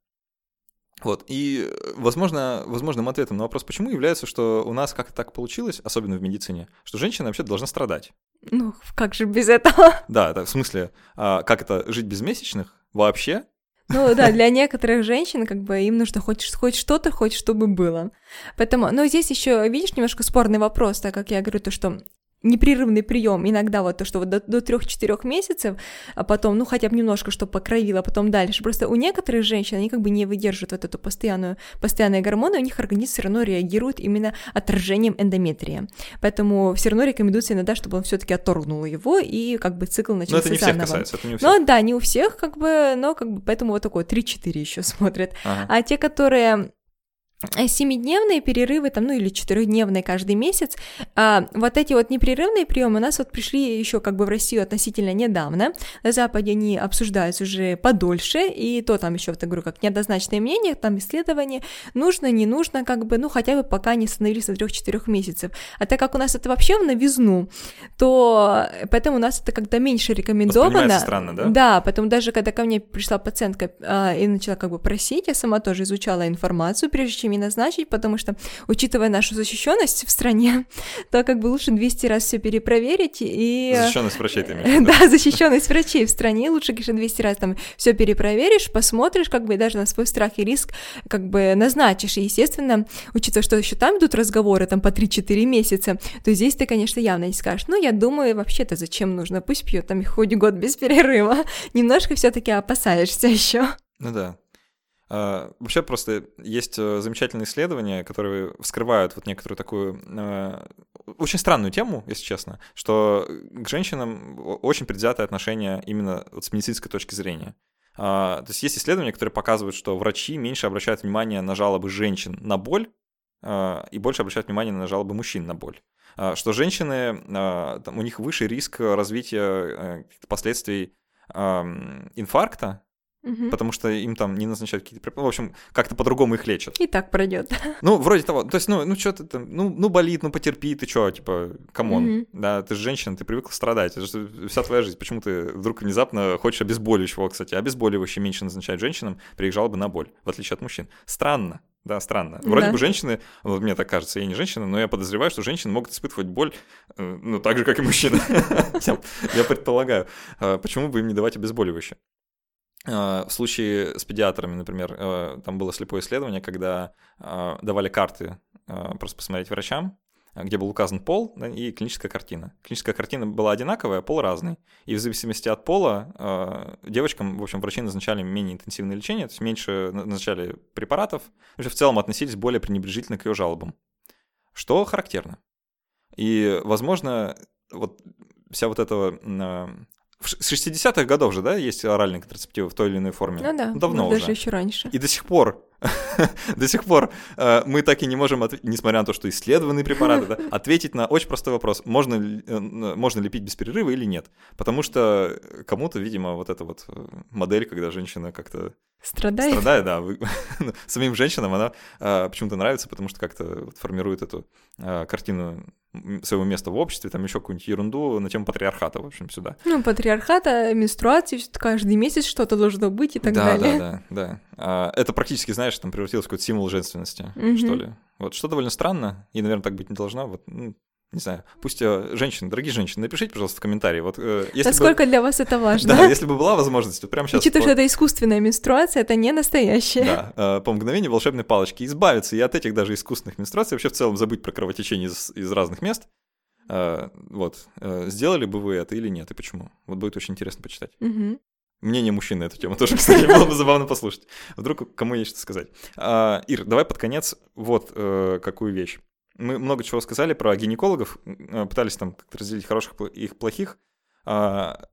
Вот, и, возможно, возможным ответом на вопрос, почему является, что у нас как-то так получилось, особенно в медицине, что женщина вообще должна страдать. Ну, как же без этого? Да, так, в смысле, а, как это, жить без месячных вообще? Ну да, для некоторых женщин как бы им нужно хоть, хоть что-то, хоть чтобы было. Поэтому, но здесь еще, видишь, немножко спорный вопрос, так как я говорю то, что непрерывный прием, иногда вот то, что вот до, до 3-4 месяцев, а потом, ну, хотя бы немножко, чтобы покровило, а потом дальше. Просто у некоторых женщин, они как бы не выдерживают вот эту постоянную, постоянные гормоны, у них организм все равно реагирует именно отражением эндометрия. Поэтому все равно рекомендуется иногда, чтобы он все-таки отторгнул его, и как бы цикл начался Но это не заново. всех касается, это не у всех. Ну, да, не у всех, как бы, но как бы поэтому вот такое 3-4 еще смотрят. Ага. А те, которые семидневные перерывы, там, ну или четырехдневные каждый месяц, а, вот эти вот непрерывные приемы у нас вот пришли еще как бы в Россию относительно недавно, на Западе они обсуждаются уже подольше, и то там еще, вот я говорю, как неоднозначное мнение, там исследование, нужно, не нужно, как бы, ну хотя бы пока не становились на трех-четырех месяцев, а так как у нас это вообще в новизну, то поэтому у нас это когда меньше рекомендовано. странно, да? Да, поэтому даже когда ко мне пришла пациентка а, и начала как бы просить, я сама тоже изучала информацию, прежде чем ими назначить, потому что, учитывая нашу защищенность в стране, то как бы лучше 200 раз все перепроверить и... Защищенность врачей ты имеешь Да, защищенность врачей в стране, лучше, конечно, 200 раз там все перепроверишь, посмотришь, как бы и даже на свой страх и риск как бы назначишь. И, естественно, учитывая, что еще там идут разговоры там по 3-4 месяца, то здесь ты, конечно, явно не скажешь, ну, я думаю, вообще-то зачем нужно, пусть пьет там хоть год без перерыва. Немножко все-таки опасаешься еще. Ну да, вообще просто есть э, замечательные исследования, которые вскрывают вот некоторую такую uh, очень странную тему, если честно, что к женщинам очень предвзятое отношение именно вот с медицинской точки зрения. Uh, то есть есть исследования, которые показывают, что врачи меньше обращают внимание на жалобы женщин на боль и больше обращают внимание на жалобы мужчин на боль. Что женщины, там, у них выше риск развития последствий инфаркта, Угу. Потому что им там не назначают какие-то препараты. В общем, как-то по-другому их лечат. И так пройдет. Ну, вроде того. То есть, ну, ну что ты там, ну, ну болит, ну потерпи, ты что, типа, come on. Угу. Да, ты же женщина, ты привыкла страдать. Это же вся твоя жизнь. Почему ты вдруг внезапно хочешь обезболивающего, кстати? Обезболивающее меньше назначают женщинам при их жалобе на боль, в отличие от мужчин. Странно. Да, странно. Вроде да. бы женщины, вот мне так кажется, я не женщина, но я подозреваю, что женщины могут испытывать боль, э, ну, так же, как и мужчины. Я предполагаю. А почему бы им не давать обезболивающее? А, в случае с педиатрами, например, э, там было слепое исследование, когда а, давали карты а, просто посмотреть врачам, где был указан пол и клиническая картина. Клиническая картина была одинаковая, пол разный. И в зависимости от пола девочкам, в общем, врачи назначали менее интенсивное лечение, то есть меньше назначали препаратов, в целом относились более пренебрежительно к ее жалобам. Что характерно. И, возможно, вот вся вот эта с 60-х годов же, да, есть оральные контрацептивы в той или иной форме? Ну да, давно ну, уже. даже еще раньше. И до сих пор, до сих пор э, мы так и не можем, несмотря на то, что исследованные препараты, да, ответить на очень простой вопрос, можно, э, можно ли пить без перерыва или нет. Потому что кому-то, видимо, вот эта вот э, модель, когда женщина как-то Страдает? Страдает, да. Ну, самим женщинам она а, почему-то нравится, потому что как-то формирует эту а, картину своего места в обществе, там еще какую-нибудь ерунду на тему патриархата, в общем, сюда. Ну, патриархата, менструации, каждый месяц что-то должно быть и так да, далее. Да, да, да. А, это практически, знаешь, там превратилось в какой-то символ женственности, угу. что ли. Вот, что довольно странно, и, наверное, так быть не должно. Вот, ну, не знаю, пусть э, женщины, дорогие женщины, напишите, пожалуйста, в комментарии. Вот, э, если Насколько бы... для вас это важно? Да, если бы была возможность, вот прямо сейчас... Учитывая, что это искусственная менструация, это не настоящая. Да, э, по мгновению волшебной палочки избавиться и от этих даже искусственных менструаций, вообще в целом забыть про кровотечение из, из разных мест. Э, вот, сделали бы вы это или нет, и почему? Вот будет очень интересно почитать. Угу. Мнение мужчин на эту тему тоже, кстати, было бы забавно послушать. Вдруг кому есть что сказать. А, Ир, давай под конец вот какую вещь мы много чего сказали про гинекологов, э, пытались там как-то разделить хороших и плохих. А,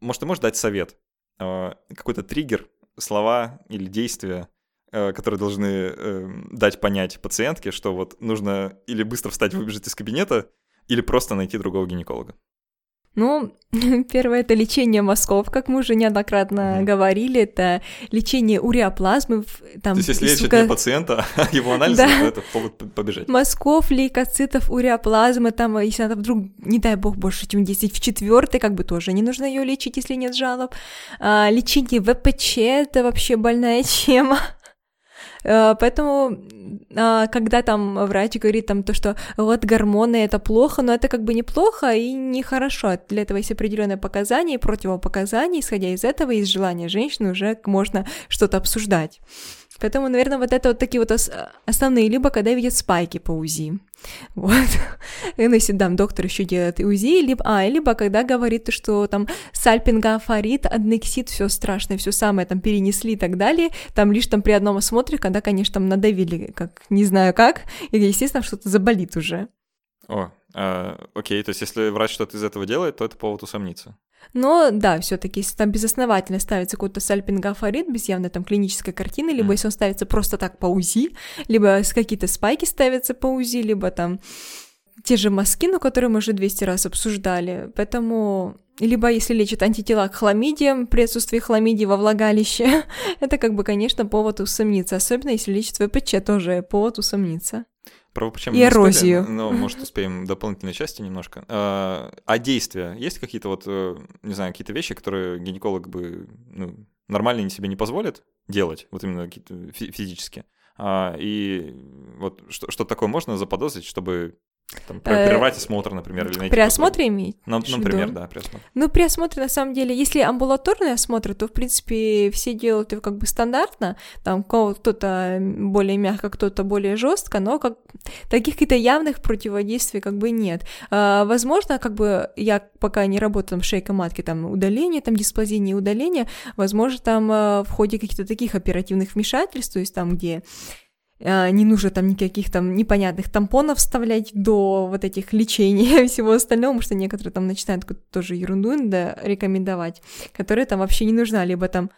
может, ты можешь дать совет? А, какой-то триггер, слова или действия, э, которые должны эм, дать понять пациентке, что вот нужно или быстро встать, выбежать из кабинета, или просто найти другого гинеколога. Ну, первое это лечение мазков, как мы уже неоднократно mm-hmm. говорили, это лечение уреоплазмы. Там, то есть, если лечат не пациента, а его анализы, да. то это повод побежать. Мазков, лейкоцитов, уреоплазмы, там, если она вдруг, не дай бог, больше, чем 10 в четвертой, как бы тоже не нужно ее лечить, если нет жалоб. А, лечение ВПЧ, это вообще больная тема. Э, поэтому, а, когда там врач говорит там то, что вот гормоны это плохо, но это как бы неплохо и нехорошо. Для этого есть определенные показания и противопоказания, исходя из этого, из желания женщины уже можно что-то обсуждать. Поэтому, наверное, вот это вот такие вот основные, либо когда видят спайки по УЗИ. Вот. Ну, если там доктор еще делает УЗИ, либо, а, либо когда говорит, что там сальпингафорит, аднексит, все страшно, все самое там перенесли и так далее, там лишь там при одном осмотре, когда, конечно, там надавили, как не знаю как, и, естественно, что-то заболит уже. О, а, окей, то есть если врач что-то из этого делает, то это повод усомниться. Но да, все-таки, если там безосновательно ставится какой-то сальпингафорид без явной там клинической картины, либо mm. если он ставится просто так по УЗИ, либо с какие-то спайки ставятся по УЗИ, либо там те же мазки, но которые мы уже 200 раз обсуждали. Поэтому либо если лечат антитела к хламидиям при отсутствии хламидий во влагалище, это как бы, конечно, повод усомниться, особенно если лечат ВПЧ, тоже повод усомниться. Про ВПЧ и эрозию. Успели, но, может, успеем дополнительной части немножко. А, а действия? Есть какие-то вот, э, не знаю, какие-то вещи, которые гинеколог бы ну, нормально себе не позволит делать, вот именно какие-то физически? А, и вот что, что такое можно заподозрить, чтобы Там, прервать осмотр, например, или найти... При осмотре иметь? Ну, например, да, при осмотре. Ну, при осмотре, на самом деле, если амбулаторный осмотр, то, в принципе, все делают его как бы стандартно, там кто-то более мягко, кто-то более жестко, но как таких каких-то явных противодействий как бы нет. А, возможно, как бы я пока не работаю там шейка матки, там удаление, там дисплазия, не удаление, возможно, там а, в ходе каких-то таких оперативных вмешательств, то есть там, где не нужно там никаких там непонятных тампонов вставлять до вот этих лечений и всего остального, потому что некоторые там начинают какую-то тоже ерунду да, рекомендовать, которая там вообще не нужна, либо там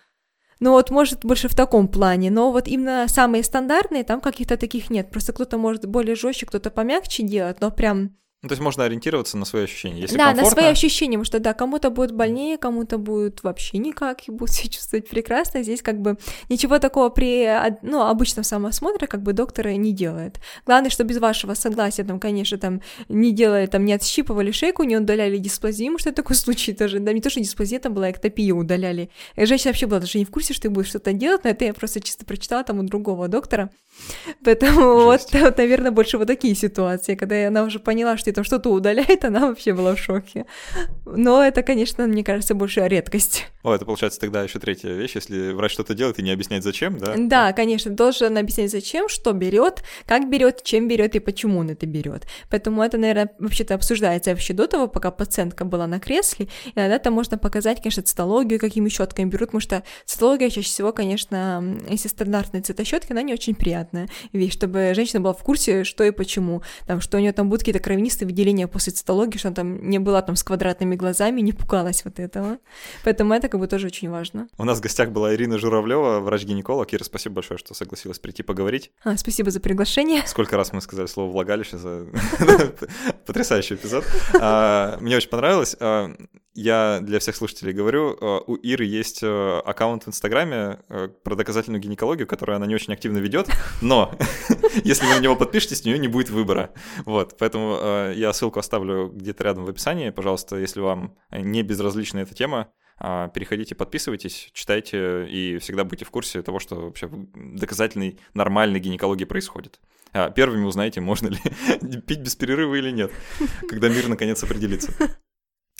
ну вот, может, больше в таком плане, но вот именно самые стандартные, там каких-то таких нет. Просто кто-то может более жестче, кто-то помягче делать, но прям ну, то есть можно ориентироваться на свои ощущения. Если да, комфортно... на свои ощущения, потому что да, кому-то будет больнее, кому-то будет вообще никак, и будут себя чувствовать прекрасно. Здесь как бы ничего такого при ну, обычном самосмотре как бы доктора не делает. Главное, что без вашего согласия, там, конечно, там не делали, там не отщипывали шейку, не удаляли дисплазию, что такой случай тоже, да, не то, что дисплазия, там была эктопия, удаляли. И женщина вообще была даже не в курсе, что ты будешь что-то делать, но это я просто чисто прочитала там у другого доктора. Поэтому вот, вот, наверное, больше вот такие ситуации, когда она уже поняла, что там что-то удаляет, она вообще была в шоке. Но это, конечно, мне кажется, больше редкость. О, это получается тогда еще третья вещь, если врач что-то делает и не объясняет зачем, да? Да, конечно, должен объяснять зачем, что берет, как берет, чем берет и почему он это берет. Поэтому это, наверное, вообще-то обсуждается вообще до того, пока пациентка была на кресле. Иногда там можно показать, конечно, цитологию, какими щетками берут, потому что цитология чаще всего, конечно, если стандартные цветощетки, она не очень приятная вещь, чтобы женщина была в курсе, что и почему. Там, что у нее там будут какие-то кровянистые выделения после цитологии, что она там не была там с квадратными глазами, не пугалась вот этого. Поэтому это как бы тоже очень важно. У нас в гостях была Ирина Журавлева, врач-гинеколог. Ира, спасибо большое, что согласилась прийти поговорить. А, спасибо за приглашение. Сколько раз мы сказали слово «влагалище» за потрясающий эпизод. А, мне очень понравилось. Я для всех слушателей говорю, а, у Иры есть аккаунт в Инстаграме про доказательную гинекологию, которую она не очень активно ведет, но если вы на него подпишетесь, у нее не будет выбора. Вот, поэтому я ссылку оставлю где-то рядом в описании. Пожалуйста, если вам не безразлична эта тема, а, переходите, подписывайтесь, читайте и всегда будьте в курсе того, что вообще в доказательной нормальной гинекологии происходит. А, первыми узнаете, можно ли пить без перерыва или нет, когда мир наконец определится.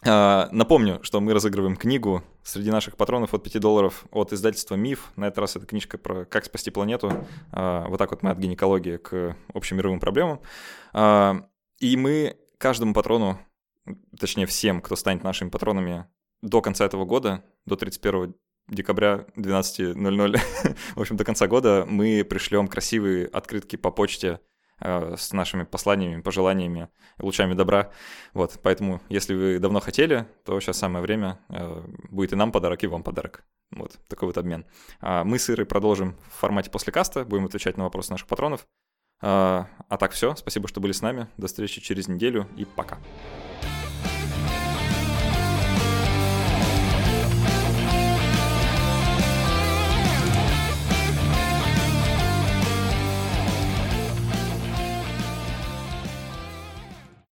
А, напомню, что мы разыгрываем книгу среди наших патронов от 5 долларов от издательства «Миф». На этот раз это книжка про «Как спасти планету». Вот так вот мы от гинекологии к общемировым проблемам. И мы каждому патрону, точнее всем, кто станет нашими патронами, до конца этого года, до 31 декабря 12.00, в общем, до конца года мы пришлем красивые открытки по почте с нашими посланиями, пожеланиями, лучами добра. Вот, поэтому, если вы давно хотели, то сейчас самое время. Э, будет и нам подарок, и вам подарок. Вот, такой вот обмен. А мы с Ирой продолжим в формате после каста, будем отвечать на вопросы наших патронов. А, а так все, спасибо, что были с нами. До встречи через неделю и пока.